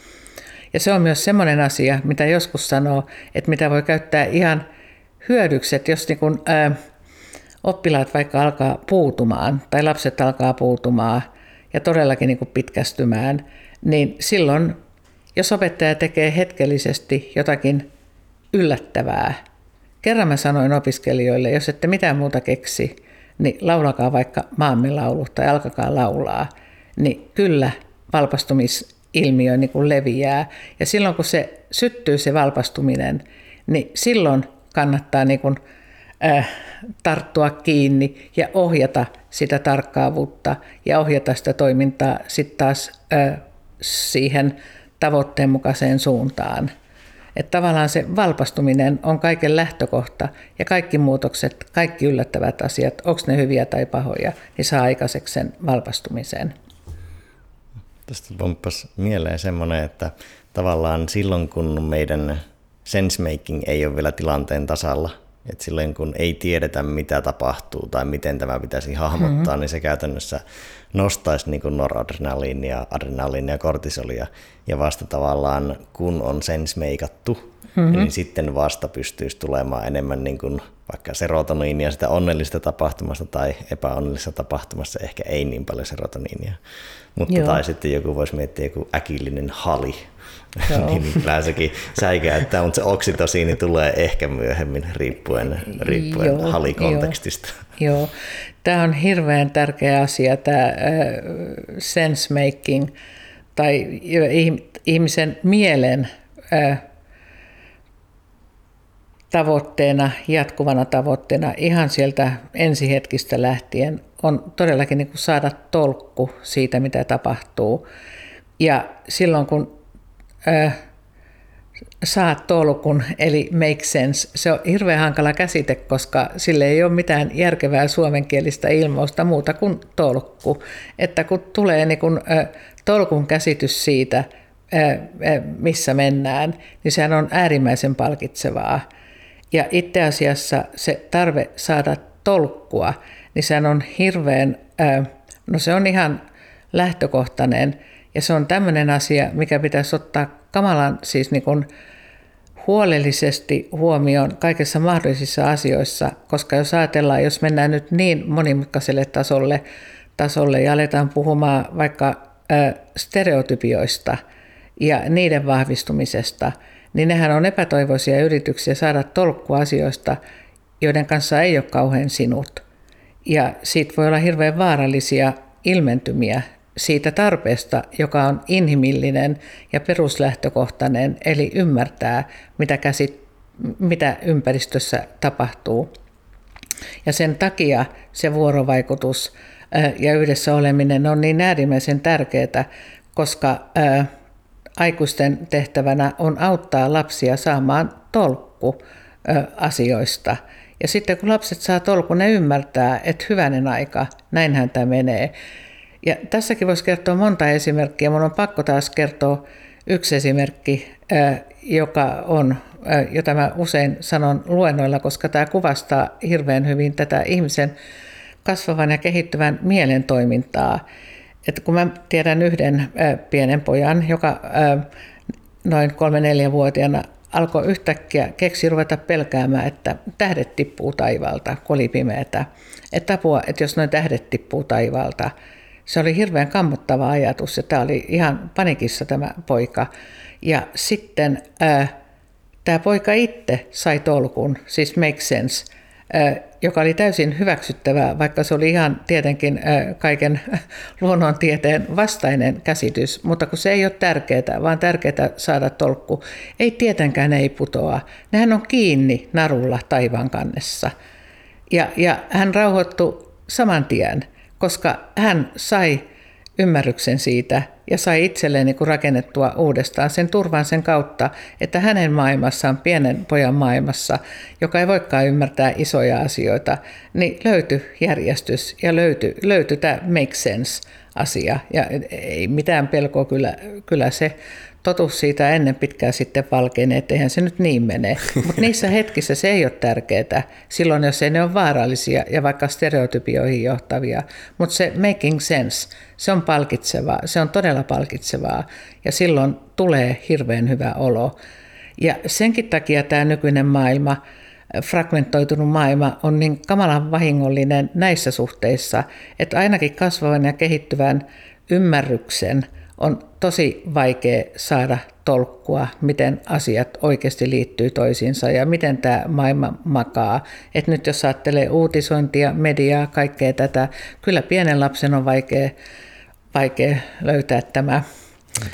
Ja se on myös semmoinen asia, mitä joskus sanoo, että mitä voi käyttää ihan hyödykset, jos niin kun, ää, oppilaat vaikka alkaa puutumaan tai lapset alkaa puutumaan ja todellakin niin pitkästymään, niin silloin, jos opettaja tekee hetkellisesti jotakin yllättävää, kerran mä sanoin opiskelijoille, jos ette mitään muuta keksi, niin laulakaa vaikka maamme laulu tai alkakaa laulaa, niin kyllä valpastumisilmiö niin kuin leviää. Ja silloin kun se syttyy se valpastuminen, niin silloin kannattaa niin kuin, äh, tarttua kiinni ja ohjata sitä tarkkaavuutta ja ohjata sitä toimintaa sitten taas äh, siihen tavoitteen mukaiseen suuntaan. Että tavallaan se valpastuminen on kaiken lähtökohta ja kaikki muutokset, kaikki yllättävät asiat, onko ne hyviä tai pahoja, niin saa aikaiseksi sen valpastumisen. Tästä pomppas mieleen semmoinen, että tavallaan silloin kun meidän sensemaking ei ole vielä tilanteen tasalla. Et silloin kun ei tiedetä, mitä tapahtuu tai miten tämä pitäisi hahmottaa, mm-hmm. niin se käytännössä nostaisi niin kuin noradrenaliinia, adrenaliinia, kortisolia. Ja vasta tavallaan, kun on sensmeikattu, mm-hmm. niin sitten vasta pystyisi tulemaan enemmän niin kuin vaikka serotoniinia sitä onnellista tapahtumasta tai epäonnellisesta tapahtumasta ehkä ei niin paljon serotoniinia. Mutta Joo. tai sitten joku voisi miettiä joku äkillinen hali, niin kyllä sekin säikäyttää, mutta se oksitosiini tulee ehkä myöhemmin riippuen, riippuen joo, halikontekstista. Joo, joo. Tämä on hirveän tärkeä asia, tämä äh, sense making tai ihmisen mielen äh, tavoitteena, jatkuvana tavoitteena ihan sieltä ensihetkistä lähtien on todellakin niin kuin saada tolkku siitä, mitä tapahtuu. Ja silloin kun saa tolkun, eli make sense. Se on hirveän hankala käsite, koska sille ei ole mitään järkevää suomenkielistä ilmausta muuta kuin tolkku. Että kun tulee niin kun, tolkun käsitys siitä, missä mennään, niin sehän on äärimmäisen palkitsevaa. Ja itse asiassa se tarve saada tolkkua, niin sehän on hirveän, no se on ihan lähtökohtainen, ja se on tämmöinen asia, mikä pitäisi ottaa kamalan siis niin kuin huolellisesti huomioon kaikissa mahdollisissa asioissa, koska jos ajatellaan, jos mennään nyt niin monimutkaiselle tasolle, tasolle ja aletaan puhumaan vaikka stereotypioista ja niiden vahvistumisesta, niin nehän on epätoivoisia yrityksiä saada tolkkua asioista, joiden kanssa ei ole kauhean sinut. Ja siitä voi olla hirveän vaarallisia ilmentymiä siitä tarpeesta, joka on inhimillinen ja peruslähtökohtainen, eli ymmärtää, mitä, käsit, mitä ympäristössä tapahtuu. Ja sen takia se vuorovaikutus ja yhdessä oleminen on niin äärimmäisen tärkeää, koska aikuisten tehtävänä on auttaa lapsia saamaan tolkku asioista. Ja sitten kun lapset saa tolkun, ne ymmärtää, että hyvänen aika, näinhän tämä menee. Ja tässäkin voisi kertoa monta esimerkkiä. Minun on pakko taas kertoa yksi esimerkki, joka on, jota mä usein sanon luennoilla, koska tämä kuvastaa hirveän hyvin tätä ihmisen kasvavan ja kehittyvän mielen toimintaa. Että kun mä tiedän yhden pienen pojan, joka noin kolme-neljä-vuotiaana alkoi yhtäkkiä keksi ruveta pelkäämään, että tähdet tippuu taivaalta, kun oli pimeätä. Että apua, että jos noin tähdet tippuu taivaalta, se oli hirveän kammottava ajatus ja tämä oli ihan panikissa tämä poika. Ja sitten ää, tämä poika itse sai tolkun, siis make sense, ää, joka oli täysin hyväksyttävää, vaikka se oli ihan tietenkin ää, kaiken luonnontieteen vastainen käsitys, mutta kun se ei ole tärkeää, vaan tärkeää saada tolkku, ei tietenkään ei putoa. Nehän on kiinni narulla taivaan kannessa. Ja, ja hän rauhoittui saman tien koska hän sai ymmärryksen siitä ja sai itselleen niin rakennettua uudestaan sen turvan sen kautta, että hänen maailmassaan, pienen pojan maailmassa, joka ei voikaan ymmärtää isoja asioita, niin löytyi järjestys ja löytyi, löytyi tämä make sense asia. Ja ei mitään pelkoa, kyllä, kyllä se totuus siitä ennen pitkään sitten valkenee, että eihän se nyt niin mene. Mutta niissä hetkissä se ei ole tärkeää, silloin jos ei ne ole vaarallisia ja vaikka stereotypioihin johtavia. Mutta se making sense, se on palkitsevaa, se on todella palkitsevaa ja silloin tulee hirveän hyvä olo. Ja senkin takia tämä nykyinen maailma, fragmentoitunut maailma on niin kamalan vahingollinen näissä suhteissa, että ainakin kasvavan ja kehittyvän ymmärryksen – on tosi vaikea saada tolkkua, miten asiat oikeasti liittyy toisiinsa ja miten tämä maailma makaa. Et nyt jos ajattelee uutisointia, mediaa, kaikkea tätä, kyllä pienen lapsen on vaikea, vaikea löytää tämä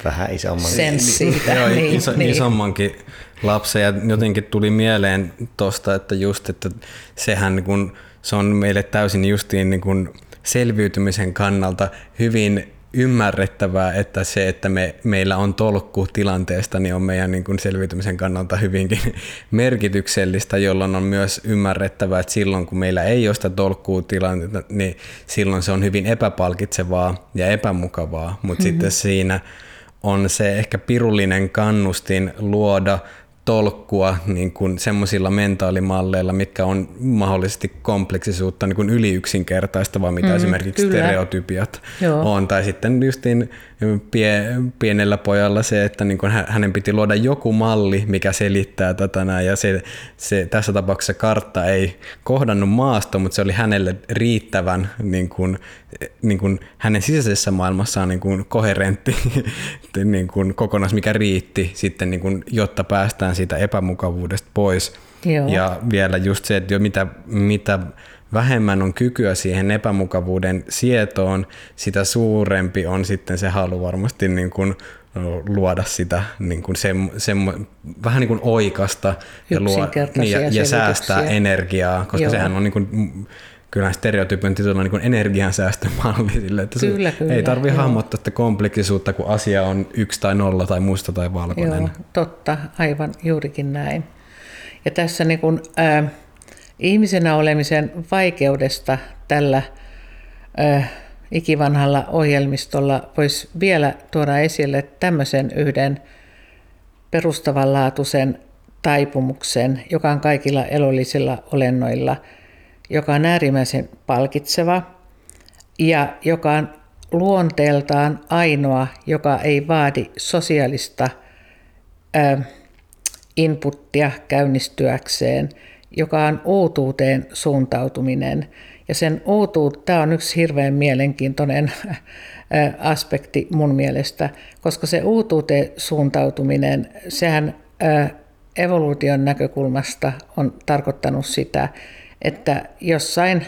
Vähän isomman. Sen siitä. Joo, niin, iso, niin. isommankin lapsen ja jotenkin tuli mieleen tuosta, että just, että sehän niin kun, se on meille täysin justiin niin kun selviytymisen kannalta hyvin ymmärrettävää, että se, että me, meillä on tolkku tilanteesta, niin on meidän niin kuin selviytymisen kannalta hyvinkin merkityksellistä, jolloin on myös ymmärrettävää, että silloin kun meillä ei ole sitä tolkkua tilanteesta, niin silloin se on hyvin epäpalkitsevaa ja epämukavaa, mutta mm-hmm. sitten siinä on se ehkä pirullinen kannustin luoda tolkkua niin kuin semmoisilla mentaalimalleilla, mitkä on mahdollisesti kompleksisuutta niin kuin yliyksinkertaistavaa, mitä mm, esimerkiksi kyllä. stereotypiat Joo. on. Tai sitten justiin pie, pienellä pojalla se, että niin kuin hänen piti luoda joku malli, mikä selittää tätä näin. Ja se, se, tässä tapauksessa kartta ei kohdannut maasto, mutta se oli hänelle riittävän niin kuin, niin kuin hänen sisäisessä maailmassaan niin kuin koherentti niin kuin kokonais, mikä riitti sitten, niin kuin, jotta päästään siitä epämukavuudesta pois. Joo. Ja vielä just se, että jo mitä, mitä vähemmän on kykyä siihen epämukavuuden sietoon, sitä suurempi on sitten se halu varmasti niin kuin luoda sitä niin kuin se, se, vähän niin kuin oikasta ja, luo, niin, ja, ja säästää energiaa, koska Joo. sehän on niin kuin kyllä stereotypin titulla niin energiansäästömalli sille, että kyllä, kyllä, ei tarvitse hahmottaa sitä kompleksisuutta, kun asia on yksi tai nolla tai musta tai valkoinen. Joo, totta, aivan juurikin näin. Ja tässä niin kuin, äh, ihmisenä olemisen vaikeudesta tällä äh, ikivanhalla ohjelmistolla voisi vielä tuoda esille tämmöisen yhden perustavanlaatuisen taipumuksen, joka on kaikilla elollisilla olennoilla, joka on äärimmäisen palkitseva ja joka on luonteeltaan ainoa, joka ei vaadi sosiaalista inputtia käynnistyäkseen, joka on uutuuteen suuntautuminen. Ja sen uutuut, tämä on yksi hirveän mielenkiintoinen aspekti mun mielestä, koska se uutuuteen suuntautuminen, sehän evoluution näkökulmasta on tarkoittanut sitä, että jossain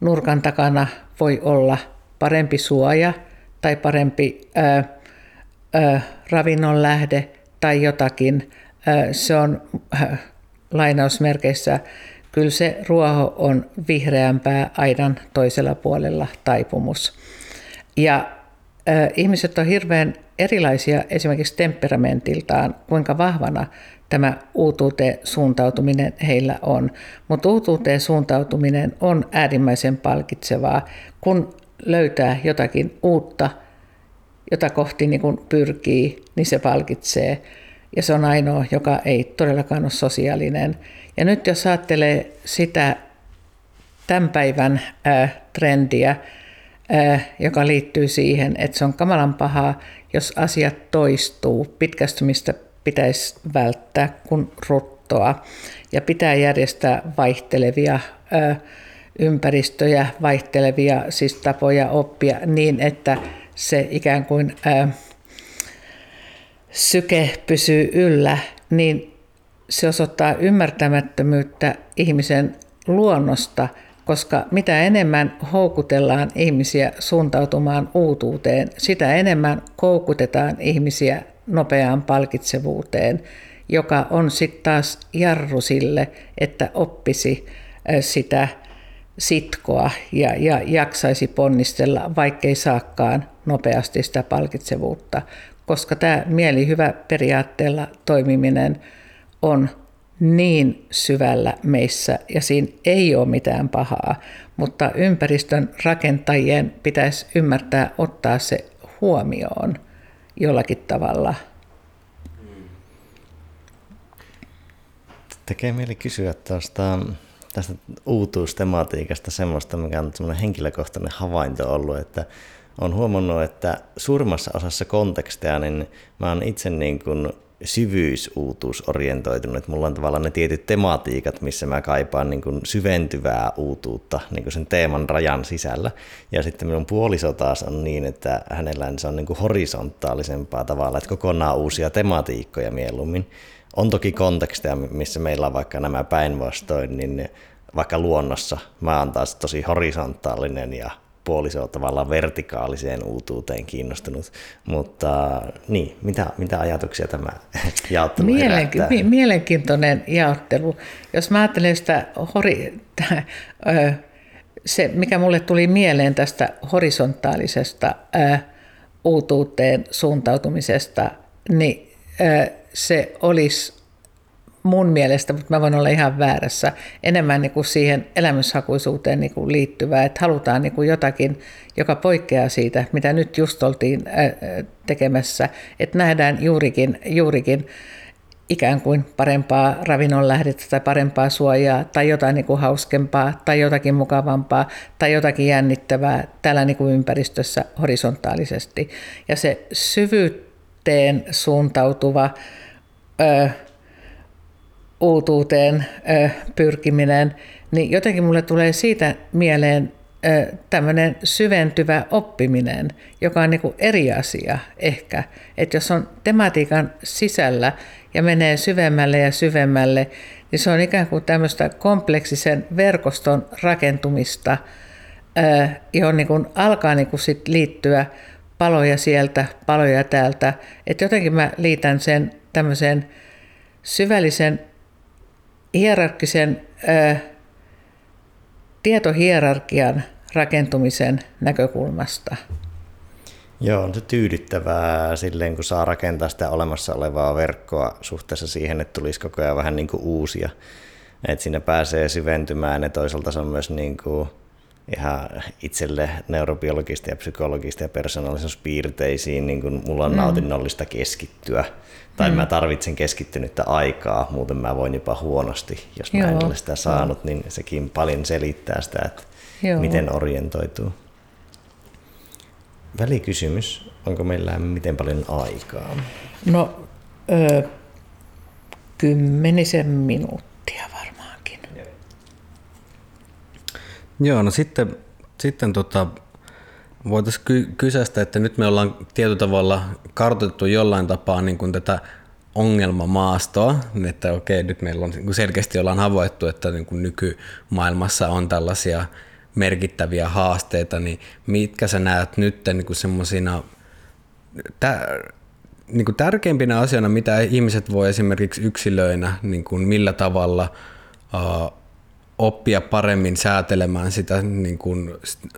nurkan takana voi olla parempi suoja tai parempi ää, ää, ravinnon lähde tai jotakin. Ää, se on ää, lainausmerkeissä, kyllä se ruoho on vihreämpää aidan toisella puolella taipumus. Ja ää, ihmiset on hirveän erilaisia esimerkiksi temperamentiltaan, kuinka vahvana tämä uutuuteen suuntautuminen heillä on. Mutta uutuuteen suuntautuminen on äärimmäisen palkitsevaa, kun löytää jotakin uutta, jota kohti niin kun pyrkii, niin se palkitsee. Ja se on ainoa, joka ei todellakaan ole sosiaalinen. Ja nyt jos ajattelee sitä tämän päivän ää, trendiä, ää, joka liittyy siihen, että se on kamalan pahaa, jos asiat toistuu. Pitkästymistä pitäisi välttää kuin ruttoa. Ja pitää järjestää vaihtelevia ää, ympäristöjä, vaihtelevia siis tapoja oppia niin, että se ikään kuin ää, syke pysyy yllä, niin se osoittaa ymmärtämättömyyttä ihmisen luonnosta, koska mitä enemmän houkutellaan ihmisiä suuntautumaan uutuuteen, sitä enemmän koukutetaan ihmisiä nopeaan palkitsevuuteen, joka on sitten taas jarru sille, että oppisi sitä sitkoa ja, ja jaksaisi ponnistella, vaikkei saakaan nopeasti sitä palkitsevuutta, koska tämä mielihyvä periaatteella toimiminen on niin syvällä meissä ja siinä ei ole mitään pahaa, mutta ympäristön rakentajien pitäisi ymmärtää ottaa se huomioon jollakin tavalla. Tekee mieli kysyä tuosta, tästä uutuustematiikasta semmoista, mikä on semmoinen henkilökohtainen havainto ollut, että olen huomannut, että suurimmassa osassa konteksteja niin mä oon itse niin kuin syvyysuutuusorientoitunut. Mulla on tavallaan ne tietyt tematiikat, missä mä kaipaan niin kuin syventyvää uutuutta niin kuin sen teeman rajan sisällä. Ja sitten minun puoliso taas on niin, että hänellä se on niin kuin horisontaalisempaa tavalla, että kokonaan uusia tematiikkoja mieluummin. On toki konteksteja, missä meillä on vaikka nämä päinvastoin, niin vaikka luonnossa mä oon taas tosi horisontaalinen ja puoliso tavallaan vertikaaliseen uutuuteen kiinnostunut. Mutta niin, mitä, mitä ajatuksia tämä jaottelu Mielenki- herättää? Mielenkiintoinen jaottelu. Jos mä ajattelen sitä hori, se, mikä mulle tuli mieleen tästä horisontaalisesta uutuuteen suuntautumisesta, niin se olisi mun mielestä, mutta mä voin olla ihan väärässä, enemmän niin kuin siihen elämyshakuisuuteen niin kuin liittyvää, että halutaan niin kuin jotakin, joka poikkeaa siitä, mitä nyt just oltiin tekemässä, että nähdään juurikin, juurikin ikään kuin parempaa ravinnon lähdettä tai parempaa suojaa tai jotain niin kuin hauskempaa tai jotakin mukavampaa tai jotakin jännittävää tällä niin kuin ympäristössä horisontaalisesti. Ja se syvyyteen suuntautuva uutuuteen pyrkiminen, niin jotenkin mulle tulee siitä mieleen tämmöinen syventyvä oppiminen, joka on niin kuin eri asia ehkä. Että jos on tematiikan sisällä ja menee syvemmälle ja syvemmälle, niin se on ikään kuin tämmöistä kompleksisen verkoston rakentumista, johon niin alkaa niin kuin sit liittyä paloja sieltä, paloja täältä. Että jotenkin mä liitän sen tämmöiseen syvällisen hierarkkisen ö, tietohierarkian rakentumisen näkökulmasta. Joo, on se tyydyttävää silleen, kun saa rakentaa sitä olemassa olevaa verkkoa suhteessa siihen, että tulisi koko ajan vähän niin kuin uusia. Että siinä pääsee syventymään ja toisaalta se on myös niin kuin ihan itselle neurobiologista ja psykologista ja persoonallisuuspiirteisiin, niin kuin mulla on mm. nautinnollista keskittyä. Tai mm. mä tarvitsen keskittynyttä aikaa, muuten mä voin jopa huonosti. Jos mä Joo. en ole sitä saanut, niin sekin paljon selittää sitä, että Joo. miten orientoituu. Välikysymys, onko meillä miten paljon aikaa? No, ö, kymmenisen minuuttia varmaankin. Joo, no sitten, sitten tota, voitaisiin ky- kysästä, että nyt me ollaan tietyllä tavalla kartoitettu jollain tapaa niin kuin tätä ongelmamaastoa, että okei, nyt meillä on niin selkeästi ollaan havaittu, että niin kuin nykymaailmassa on tällaisia merkittäviä haasteita, niin mitkä sä näet nyt niin semmoisina niin kuin tärkeimpinä asioina, mitä ihmiset voi esimerkiksi yksilöinä, niin kuin millä tavalla uh, oppia paremmin säätelemään sitä niin kuin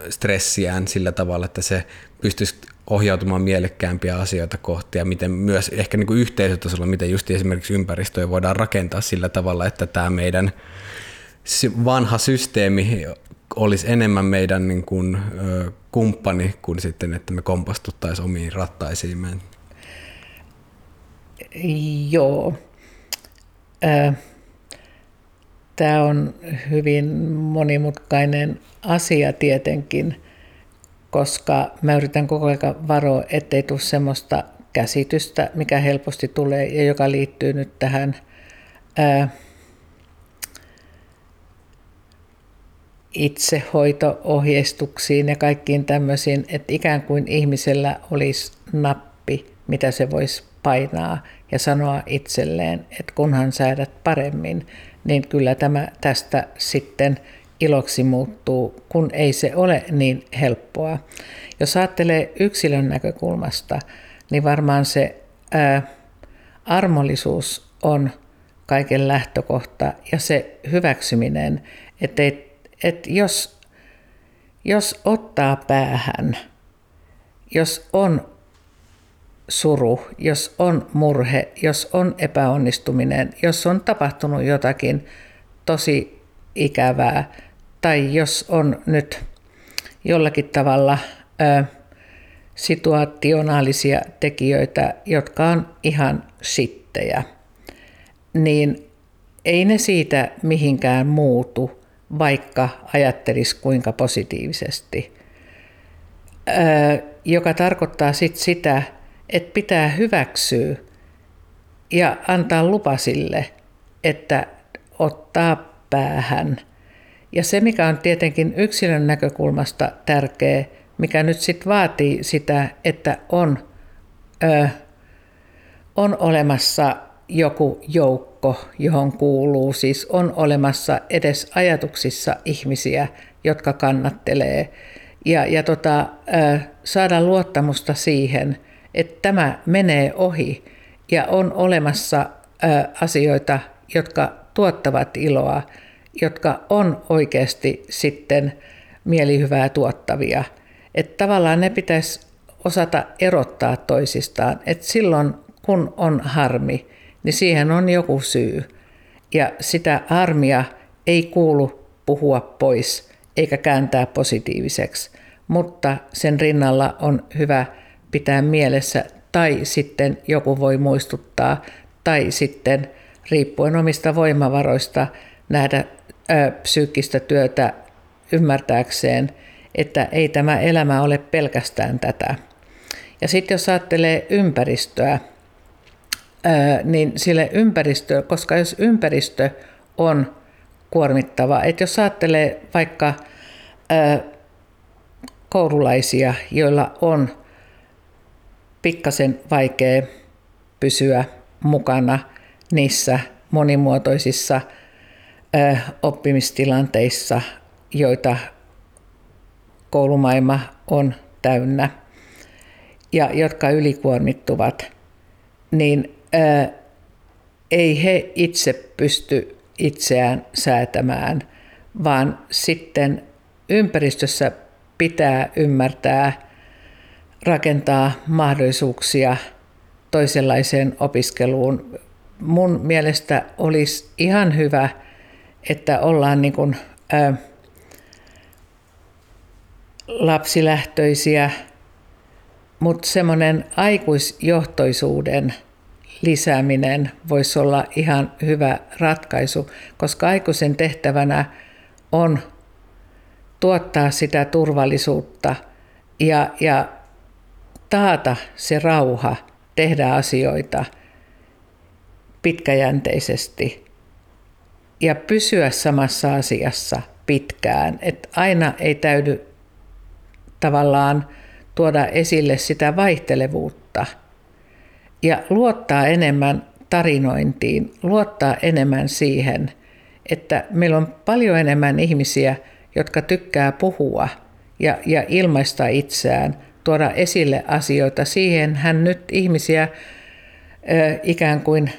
stressiään sillä tavalla, että se pystyisi ohjautumaan mielekkäämpiä asioita kohti ja miten myös ehkä niin kuin yhteisötasolla, miten just esimerkiksi ympäristöjä voidaan rakentaa sillä tavalla, että tämä meidän vanha systeemi olisi enemmän meidän niin kuin, kumppani kuin sitten, että me kompastuttaisiin omiin rattaisiimme. Joo. Tämä on hyvin monimutkainen asia tietenkin, koska mä yritän koko ajan varoa, ettei tule semmoista käsitystä, mikä helposti tulee ja joka liittyy nyt tähän ää, itsehoito-ohjeistuksiin ja kaikkiin tämmöisiin, että ikään kuin ihmisellä olisi nappi, mitä se voisi painaa ja sanoa itselleen, että kunhan säädät paremmin, niin kyllä tämä tästä sitten iloksi muuttuu, kun ei se ole niin helppoa. Jos ajattelee yksilön näkökulmasta, niin varmaan se ää, armollisuus on kaiken lähtökohta ja se hyväksyminen, että että jos, jos ottaa päähän, jos on suru, jos on murhe, jos on epäonnistuminen, jos on tapahtunut jotakin tosi ikävää, tai jos on nyt jollakin tavalla ö, situationaalisia tekijöitä, jotka on ihan sittejä, niin ei ne siitä mihinkään muutu, vaikka ajattelisi kuinka positiivisesti. Öö, joka tarkoittaa sit sitä, että pitää hyväksyä ja antaa lupa sille, että ottaa päähän. Ja se, mikä on tietenkin yksilön näkökulmasta tärkeä, mikä nyt sitten vaatii sitä, että on, ö, on olemassa joku joukko, johon kuuluu, siis on olemassa edes ajatuksissa ihmisiä, jotka kannattelee. Ja, ja tota, saada luottamusta siihen, että tämä menee ohi ja on olemassa asioita, jotka tuottavat iloa, jotka on oikeasti sitten mielihyvää tuottavia. Että tavallaan ne pitäisi osata erottaa toisistaan. Että silloin kun on harmi, niin siihen on joku syy. Ja sitä harmia ei kuulu puhua pois eikä kääntää positiiviseksi, mutta sen rinnalla on hyvä pitää mielessä tai sitten joku voi muistuttaa tai sitten riippuen omista voimavaroista nähdä ö, psyykkistä työtä ymmärtääkseen, että ei tämä elämä ole pelkästään tätä. Ja sitten jos ajattelee ympäristöä, niin sille ympäristö, koska jos ympäristö on kuormittava, että jos ajattelee vaikka koululaisia, joilla on pikkasen vaikea pysyä mukana niissä monimuotoisissa oppimistilanteissa, joita koulumaailma on täynnä ja jotka ylikuormittuvat, niin ei he itse pysty itseään säätämään, vaan sitten ympäristössä pitää ymmärtää rakentaa mahdollisuuksia toisenlaiseen opiskeluun. Mun mielestä olisi ihan hyvä, että ollaan niin kuin, ä, lapsilähtöisiä, mutta semmoinen aikuisjohtoisuuden lisääminen voisi olla ihan hyvä ratkaisu, koska aikuisen tehtävänä on tuottaa sitä turvallisuutta ja, ja taata se rauha tehdä asioita pitkäjänteisesti ja pysyä samassa asiassa pitkään. Että aina ei täydy tavallaan tuoda esille sitä vaihtelevuutta ja luottaa enemmän tarinointiin, luottaa enemmän siihen, että meillä on paljon enemmän ihmisiä, jotka tykkää puhua ja, ja ilmaista itseään, tuoda esille asioita. Siihen hän nyt ihmisiä ikään kuin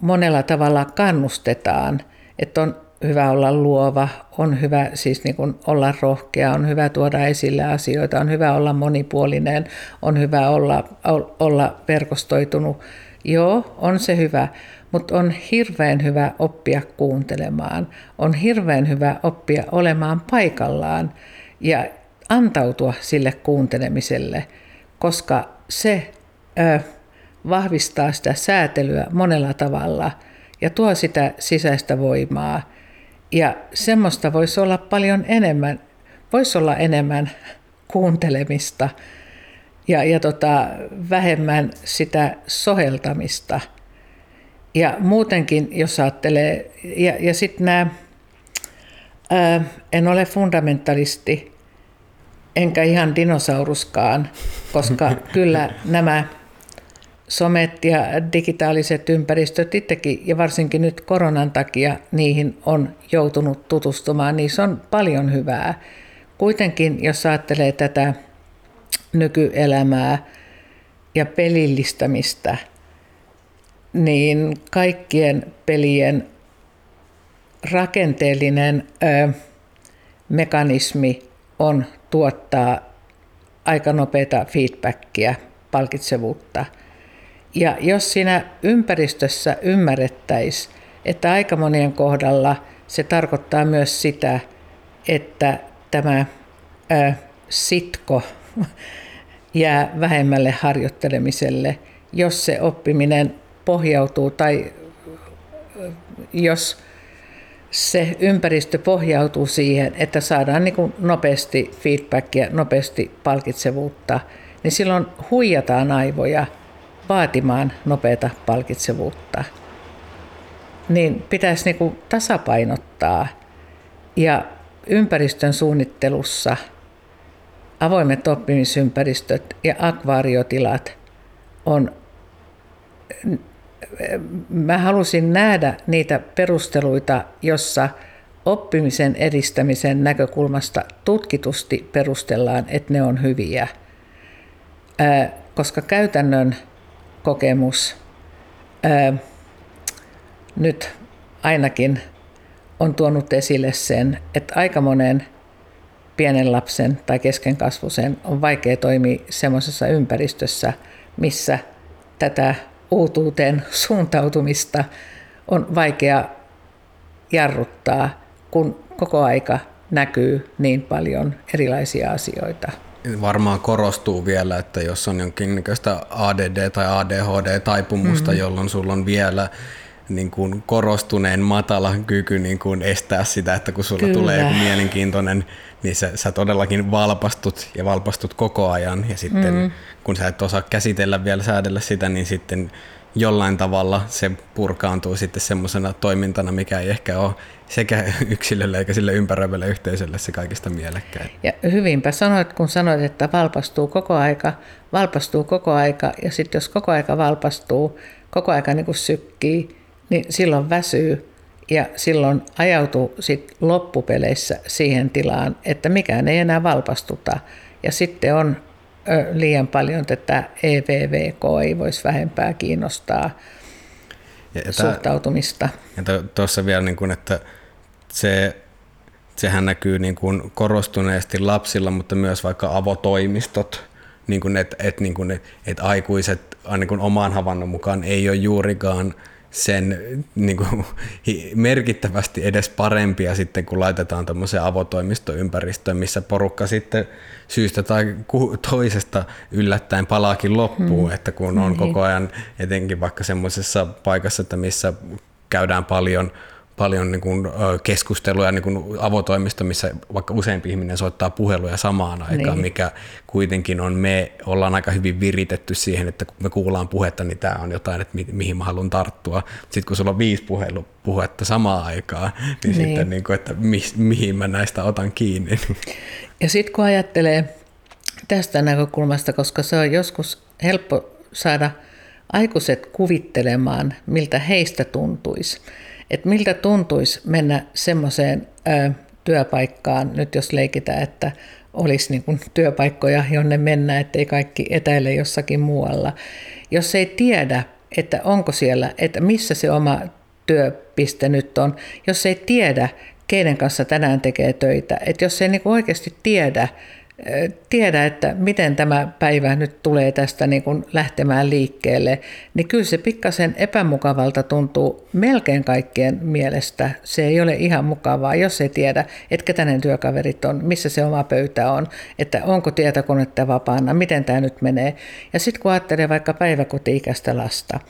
monella tavalla kannustetaan, että on hyvä olla luova, on hyvä siis niin kuin olla rohkea, on hyvä tuoda esille asioita, on hyvä olla monipuolinen, on hyvä olla, olla verkostoitunut. Joo, on se hyvä, mutta on hirveän hyvä oppia kuuntelemaan, on hirveän hyvä oppia olemaan paikallaan ja antautua sille kuuntelemiselle, koska se ö, vahvistaa sitä säätelyä monella tavalla ja tuo sitä sisäistä voimaa – ja semmoista voisi olla paljon enemmän, voisi olla enemmän kuuntelemista ja, ja tota, vähemmän sitä soheltamista. Ja muutenkin, jos ajattelee, ja, ja sitten nämä, en ole fundamentalisti, enkä ihan dinosauruskaan, koska kyllä nämä somet ja digitaaliset ympäristöt itsekin, ja varsinkin nyt koronan takia niihin on joutunut tutustumaan, niissä on paljon hyvää. Kuitenkin, jos ajattelee tätä nykyelämää ja pelillistämistä, niin kaikkien pelien rakenteellinen ö, mekanismi on tuottaa aika nopeita feedbackia, palkitsevuutta – ja jos siinä ympäristössä ymmärrettäisiin, että aika monien kohdalla se tarkoittaa myös sitä, että tämä ä, sitko jää vähemmälle harjoittelemiselle, jos se oppiminen pohjautuu tai jos se ympäristö pohjautuu siihen, että saadaan niin kuin nopeasti feedbackia, nopeasti palkitsevuutta, niin silloin huijataan aivoja – vaatimaan nopeata palkitsevuutta, niin pitäisi niin kuin tasapainottaa ja ympäristön suunnittelussa avoimet oppimisympäristöt ja akvaariotilat on mä halusin nähdä niitä perusteluita, jossa oppimisen edistämisen näkökulmasta tutkitusti perustellaan, että ne on hyviä. Koska käytännön kokemus nyt ainakin on tuonut esille sen, että aika monen pienen lapsen tai keskenkasvuisen on vaikea toimia semmoisessa ympäristössä, missä tätä uutuuteen suuntautumista on vaikea jarruttaa, kun koko aika näkyy niin paljon erilaisia asioita varmaan korostuu vielä, että jos on jonkinnäköistä ADD tai ADHD-taipumusta, mm-hmm. jolloin sulla on vielä niin kuin korostuneen matala kyky niin kuin estää sitä, että kun sulla Kyllä. tulee joku mielenkiintoinen, niin sä, sä todellakin valpastut ja valpastut koko ajan. Ja sitten mm. kun sä et osaa käsitellä vielä, säädellä sitä, niin sitten jollain tavalla se purkaantuu sitten semmoisena toimintana, mikä ei ehkä ole sekä yksilölle eikä sille ympäröivälle yhteisölle se kaikista mielekkäin. Ja hyvinpä sanoit, kun sanoit, että valpastuu koko aika, valpastuu koko aika, ja sitten jos koko aika valpastuu, koko aika niin kuin sykkii, niin silloin väsyy ja silloin ajautuu sit loppupeleissä siihen tilaan, että mikään ei enää valpastuta. Ja sitten on liian paljon tätä EVVK ei voisi vähempää kiinnostaa ja, ja suhtautumista. Ja tuossa vielä, niin kuin, että se sehän näkyy niin kuin korostuneesti lapsilla, mutta myös vaikka avotoimistot, niin kuin että et, niin kuin, et, et aikuiset kuin oman havainnon mukaan ei ole juurikaan sen niin kuin, merkittävästi edes parempia sitten, kun laitetaan tämmöiseen avotoimistoympäristöön, missä porukka sitten syystä tai toisesta yllättäen palaakin loppuun, hmm. että kun on niin. koko ajan etenkin vaikka semmoisessa paikassa, että missä käydään paljon paljon niin kuin, keskusteluja niin kuin avotoimista, missä vaikka useampi ihminen soittaa puheluja samaan aikaan, niin. mikä kuitenkin on, me ollaan aika hyvin viritetty siihen, että kun me kuullaan puhetta, niin tämä on jotain, että mi- mihin mä haluan tarttua. Sitten kun sulla on viisi puhelu, puhetta samaan aikaan, niin, niin. sitten, niin kuin, että mi- mihin mä näistä otan kiinni. Ja sitten kun ajattelee tästä näkökulmasta, koska se on joskus helppo saada aikuiset kuvittelemaan, miltä heistä tuntuisi että miltä tuntuisi mennä semmoiseen työpaikkaan, nyt jos leikitään, että olisi niin kuin työpaikkoja, jonne mennään, ettei kaikki etäile jossakin muualla. Jos ei tiedä, että onko siellä, että missä se oma työpiste nyt on, jos ei tiedä, keiden kanssa tänään tekee töitä, että jos ei niin kuin oikeasti tiedä, tiedä, että miten tämä päivä nyt tulee tästä niin kuin lähtemään liikkeelle, niin kyllä se pikkasen epämukavalta tuntuu melkein kaikkien mielestä. Se ei ole ihan mukavaa, jos ei tiedä, että ketä ne työkaverit on, missä se oma pöytä on, että onko tietokonetta vapaana, miten tämä nyt menee. Ja sitten kun ajattelee vaikka päiväkoti-ikäistä lasta,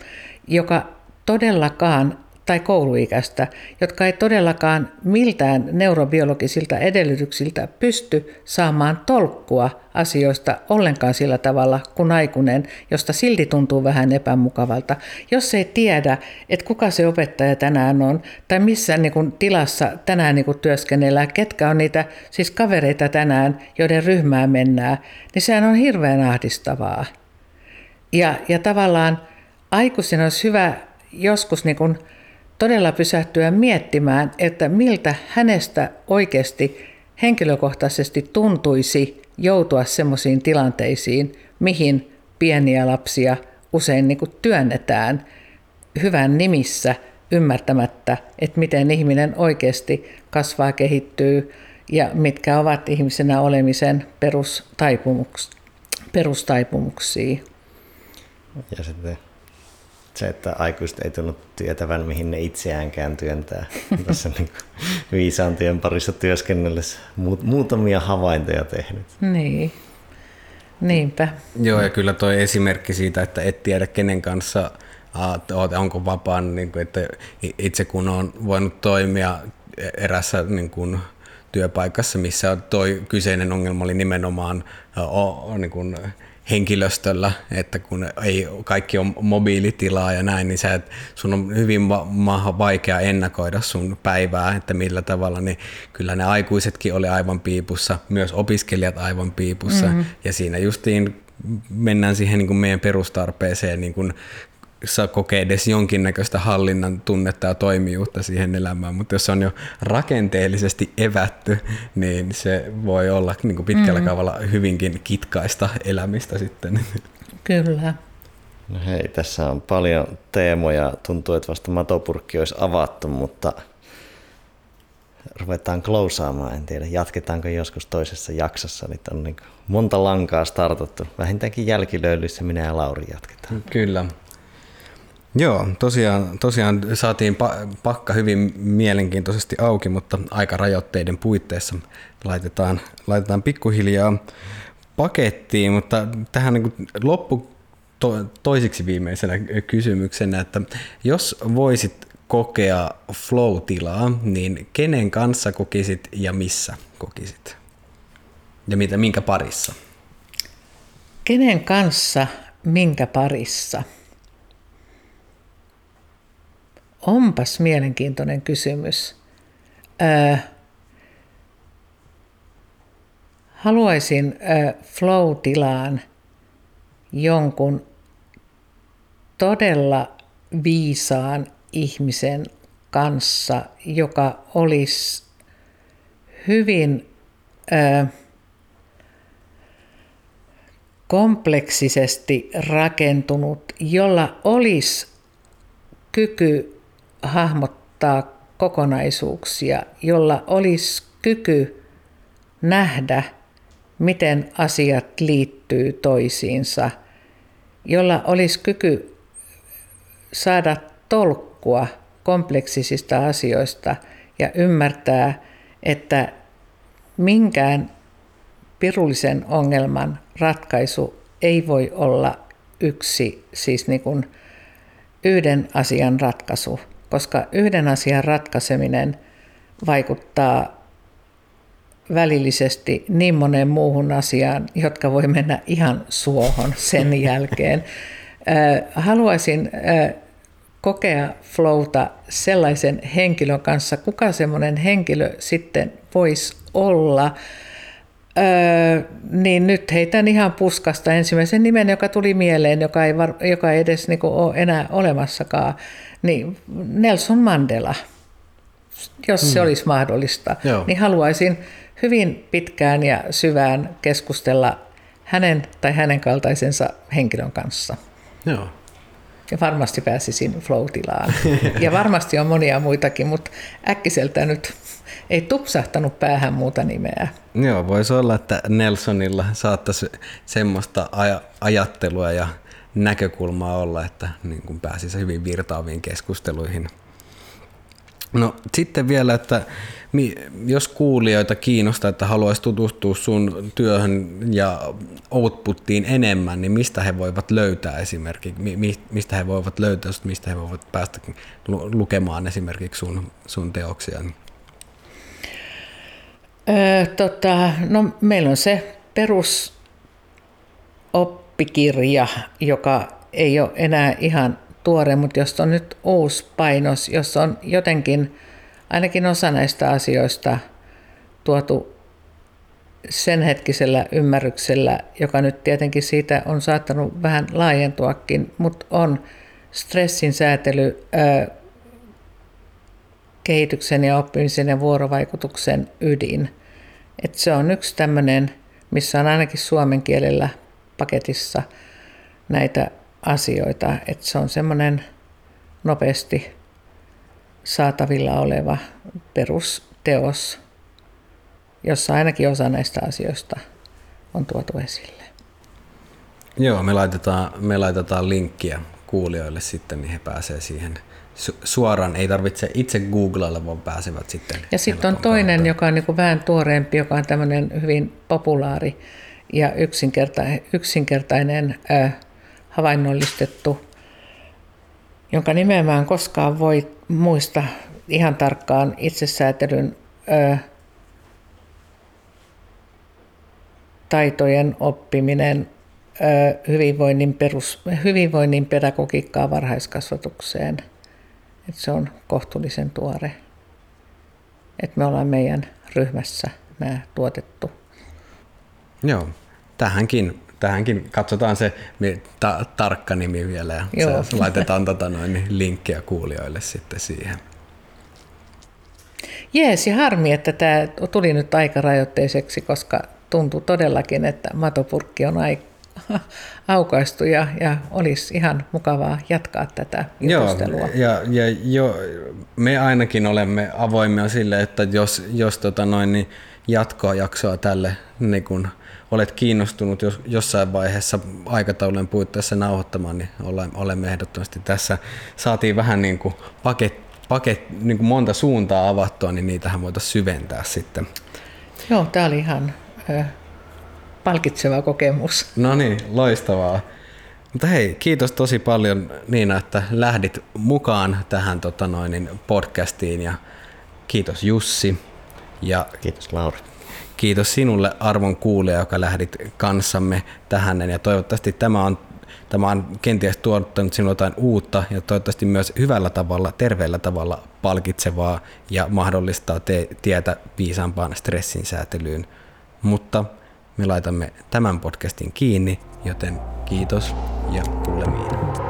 joka todellakaan tai kouluikäistä, jotka ei todellakaan miltään neurobiologisilta edellytyksiltä pysty saamaan tolkkua asioista ollenkaan sillä tavalla kuin aikuinen, josta silti tuntuu vähän epämukavalta. Jos ei tiedä, että kuka se opettaja tänään on, tai missä niin kuin, tilassa tänään niin kuin, työskennellään, ketkä on niitä siis kavereita tänään, joiden ryhmää mennään, niin sehän on hirveän ahdistavaa. Ja, ja tavallaan aikuisen olisi hyvä joskus niin kuin, todella pysähtyä miettimään, että miltä hänestä oikeasti henkilökohtaisesti tuntuisi joutua semmoisiin tilanteisiin, mihin pieniä lapsia usein niin kuin työnnetään hyvän nimissä ymmärtämättä, että miten ihminen oikeasti kasvaa, kehittyy ja mitkä ovat ihmisenä olemisen perustaipumuksia. Ja sitten se, että aikuiset ei tullut tietävän, mihin ne itseäänkään työntää tässä niin viisaantien parissa työskennellessä. Muutamia havaintoja tehnyt. Niin, niinpä. Joo, ja kyllä tuo esimerkki siitä, että et tiedä kenen kanssa onko vapaan, niin kuin, että itse kun on voinut toimia erässä niin kuin, työpaikassa, missä toi kyseinen ongelma oli nimenomaan o, niin kuin, henkilöstöllä, että kun ei kaikki on mobiilitilaa ja näin, niin sä et, sun on hyvin ma- vaikea ennakoida sun päivää, että millä tavalla, niin kyllä ne aikuisetkin oli aivan piipussa, myös opiskelijat aivan piipussa, mm-hmm. ja siinä justiin mennään siihen niin kuin meidän perustarpeeseen niin kuin saa kokea edes jonkinnäköistä hallinnan tunnetta ja toimijuutta siihen elämään, mutta jos se on jo rakenteellisesti evätty, niin se voi olla niin kuin pitkällä mm. kaavalla hyvinkin kitkaista elämistä sitten. Kyllä. No hei, tässä on paljon teemoja. Tuntuu, että vasta matopurkki olisi avattu, mutta ruvetaan klousaamaan. En tiedä, jatketaanko joskus toisessa jaksossa. Nyt on niin monta lankaa startattu. Vähintäänkin jälkilöylyissä minä ja Lauri jatketaan. Kyllä. Joo, tosiaan, tosiaan saatiin pakka hyvin mielenkiintoisesti auki, mutta aika rajoitteiden puitteissa laitetaan, laitetaan pikkuhiljaa pakettiin, mutta tähän niin loppu to, toisiksi viimeisenä kysymyksenä, että jos voisit kokea flow-tilaa, niin kenen kanssa kokisit ja missä kokisit? Ja mitä, minkä parissa? Kenen kanssa, minkä parissa? Onpas mielenkiintoinen kysymys. Öö, haluaisin öö, flow-tilaan jonkun todella viisaan ihmisen kanssa, joka olisi hyvin öö, kompleksisesti rakentunut, jolla olisi kyky hahmottaa kokonaisuuksia, jolla olisi kyky nähdä, miten asiat liittyy toisiinsa, jolla olisi kyky saada tolkkua kompleksisista asioista ja ymmärtää, että minkään pirullisen ongelman ratkaisu ei voi olla yksi, siis niin kuin yhden asian ratkaisu, koska yhden asian ratkaiseminen vaikuttaa välillisesti niin moneen muuhun asiaan, jotka voi mennä ihan suohon sen jälkeen. Haluaisin kokea flowta sellaisen henkilön kanssa, kuka semmoinen henkilö sitten voisi olla. Öö, niin nyt heitän ihan puskasta ensimmäisen nimen, joka tuli mieleen, joka ei, var, joka ei edes niin ole enää olemassakaan, niin Nelson Mandela, jos hmm. se olisi mahdollista, Joo. niin haluaisin hyvin pitkään ja syvään keskustella hänen tai hänen kaltaisensa henkilön kanssa. Joo. Ja varmasti pääsisin flow-tilaan. Ja varmasti on monia muitakin, mutta äkkiseltä nyt ei tupsahtanut päähän muuta nimeä. Joo, voisi olla, että Nelsonilla saattaisi semmoista aj- ajattelua ja näkökulmaa olla, että niin kuin pääsisi hyvin virtaaviin keskusteluihin. No sitten vielä, että jos kuulijoita kiinnostaa, että haluaisi tutustua sun työhön ja outputtiin enemmän, niin mistä he voivat löytää esimerkiksi, mistä he voivat löytää, mistä he voivat päästä lukemaan esimerkiksi sun, sun teoksia? Öö, tota, no, meillä on se perusoppikirja, joka ei ole enää ihan tuore, mutta jos on nyt uusi painos, jos on jotenkin ainakin osa näistä asioista tuotu sen hetkisellä ymmärryksellä, joka nyt tietenkin siitä on saattanut vähän laajentuakin, mutta on stressin säätely, kehityksen ja oppimisen ja vuorovaikutuksen ydin. Et se on yksi tämmöinen, missä on ainakin suomen kielellä paketissa näitä asioita, että se on semmoinen nopeasti saatavilla oleva perusteos, jossa ainakin osa näistä asioista on tuotu esille. Joo, me laitetaan, me laitetaan linkkiä kuulijoille sitten, niin he pääsevät siihen suoraan. Ei tarvitse itse googlailla, vaan pääsevät sitten. Ja sitten on toinen, kautta. joka on niin vähän tuoreempi, joka on tämmöinen hyvin populaari ja yksinkertainen, yksinkertainen äh, havainnollistettu, jonka nimeä en koskaan voi muista ihan tarkkaan itsesäätelyn ö, taitojen oppiminen ö, hyvinvoinnin, perus, hyvinvoinnin pedagogiikkaa varhaiskasvatukseen. Et se on kohtuullisen tuore. Et me ollaan meidän ryhmässä nämä tuotettu. Joo, tähänkin tähänkin katsotaan se ta- tarkka nimi vielä ja Joo. Se, laitetaan tota noin, niin linkkiä kuulijoille sitten siihen. Jees, ja harmi, että tämä tuli nyt aika rajoitteiseksi, koska tuntuu todellakin, että matopurkki on aika aukaistu ja, ja olisi ihan mukavaa jatkaa tätä jutustelua. Joo, ja, ja jo, me ainakin olemme avoimia sille, että jos, jos tota noin, niin jatkoa jaksoa tälle niin kun olet kiinnostunut jos, jossain vaiheessa aikataulujen puitteissa nauhoittamaan, niin olemme ehdottomasti tässä. Saatiin vähän niin kuin paket, paket, niin kuin monta suuntaa avattua, niin niitähän voitaisiin syventää sitten. Joo, tämä oli ihan ö, palkitseva kokemus. No niin, loistavaa. Mutta hei, kiitos tosi paljon Niina, että lähdit mukaan tähän tota noin, podcastiin ja kiitos Jussi. Ja kiitos Lauri. Kiitos sinulle arvon kuulija, joka lähdit kanssamme tähän ja toivottavasti tämä on, tämä on kenties tuottanut sinulle jotain uutta ja toivottavasti myös hyvällä tavalla, terveellä tavalla palkitsevaa ja mahdollistaa te- tietä viisaampaan stressin säätelyyn. Mutta me laitamme tämän podcastin kiinni, joten kiitos ja kuulemiin.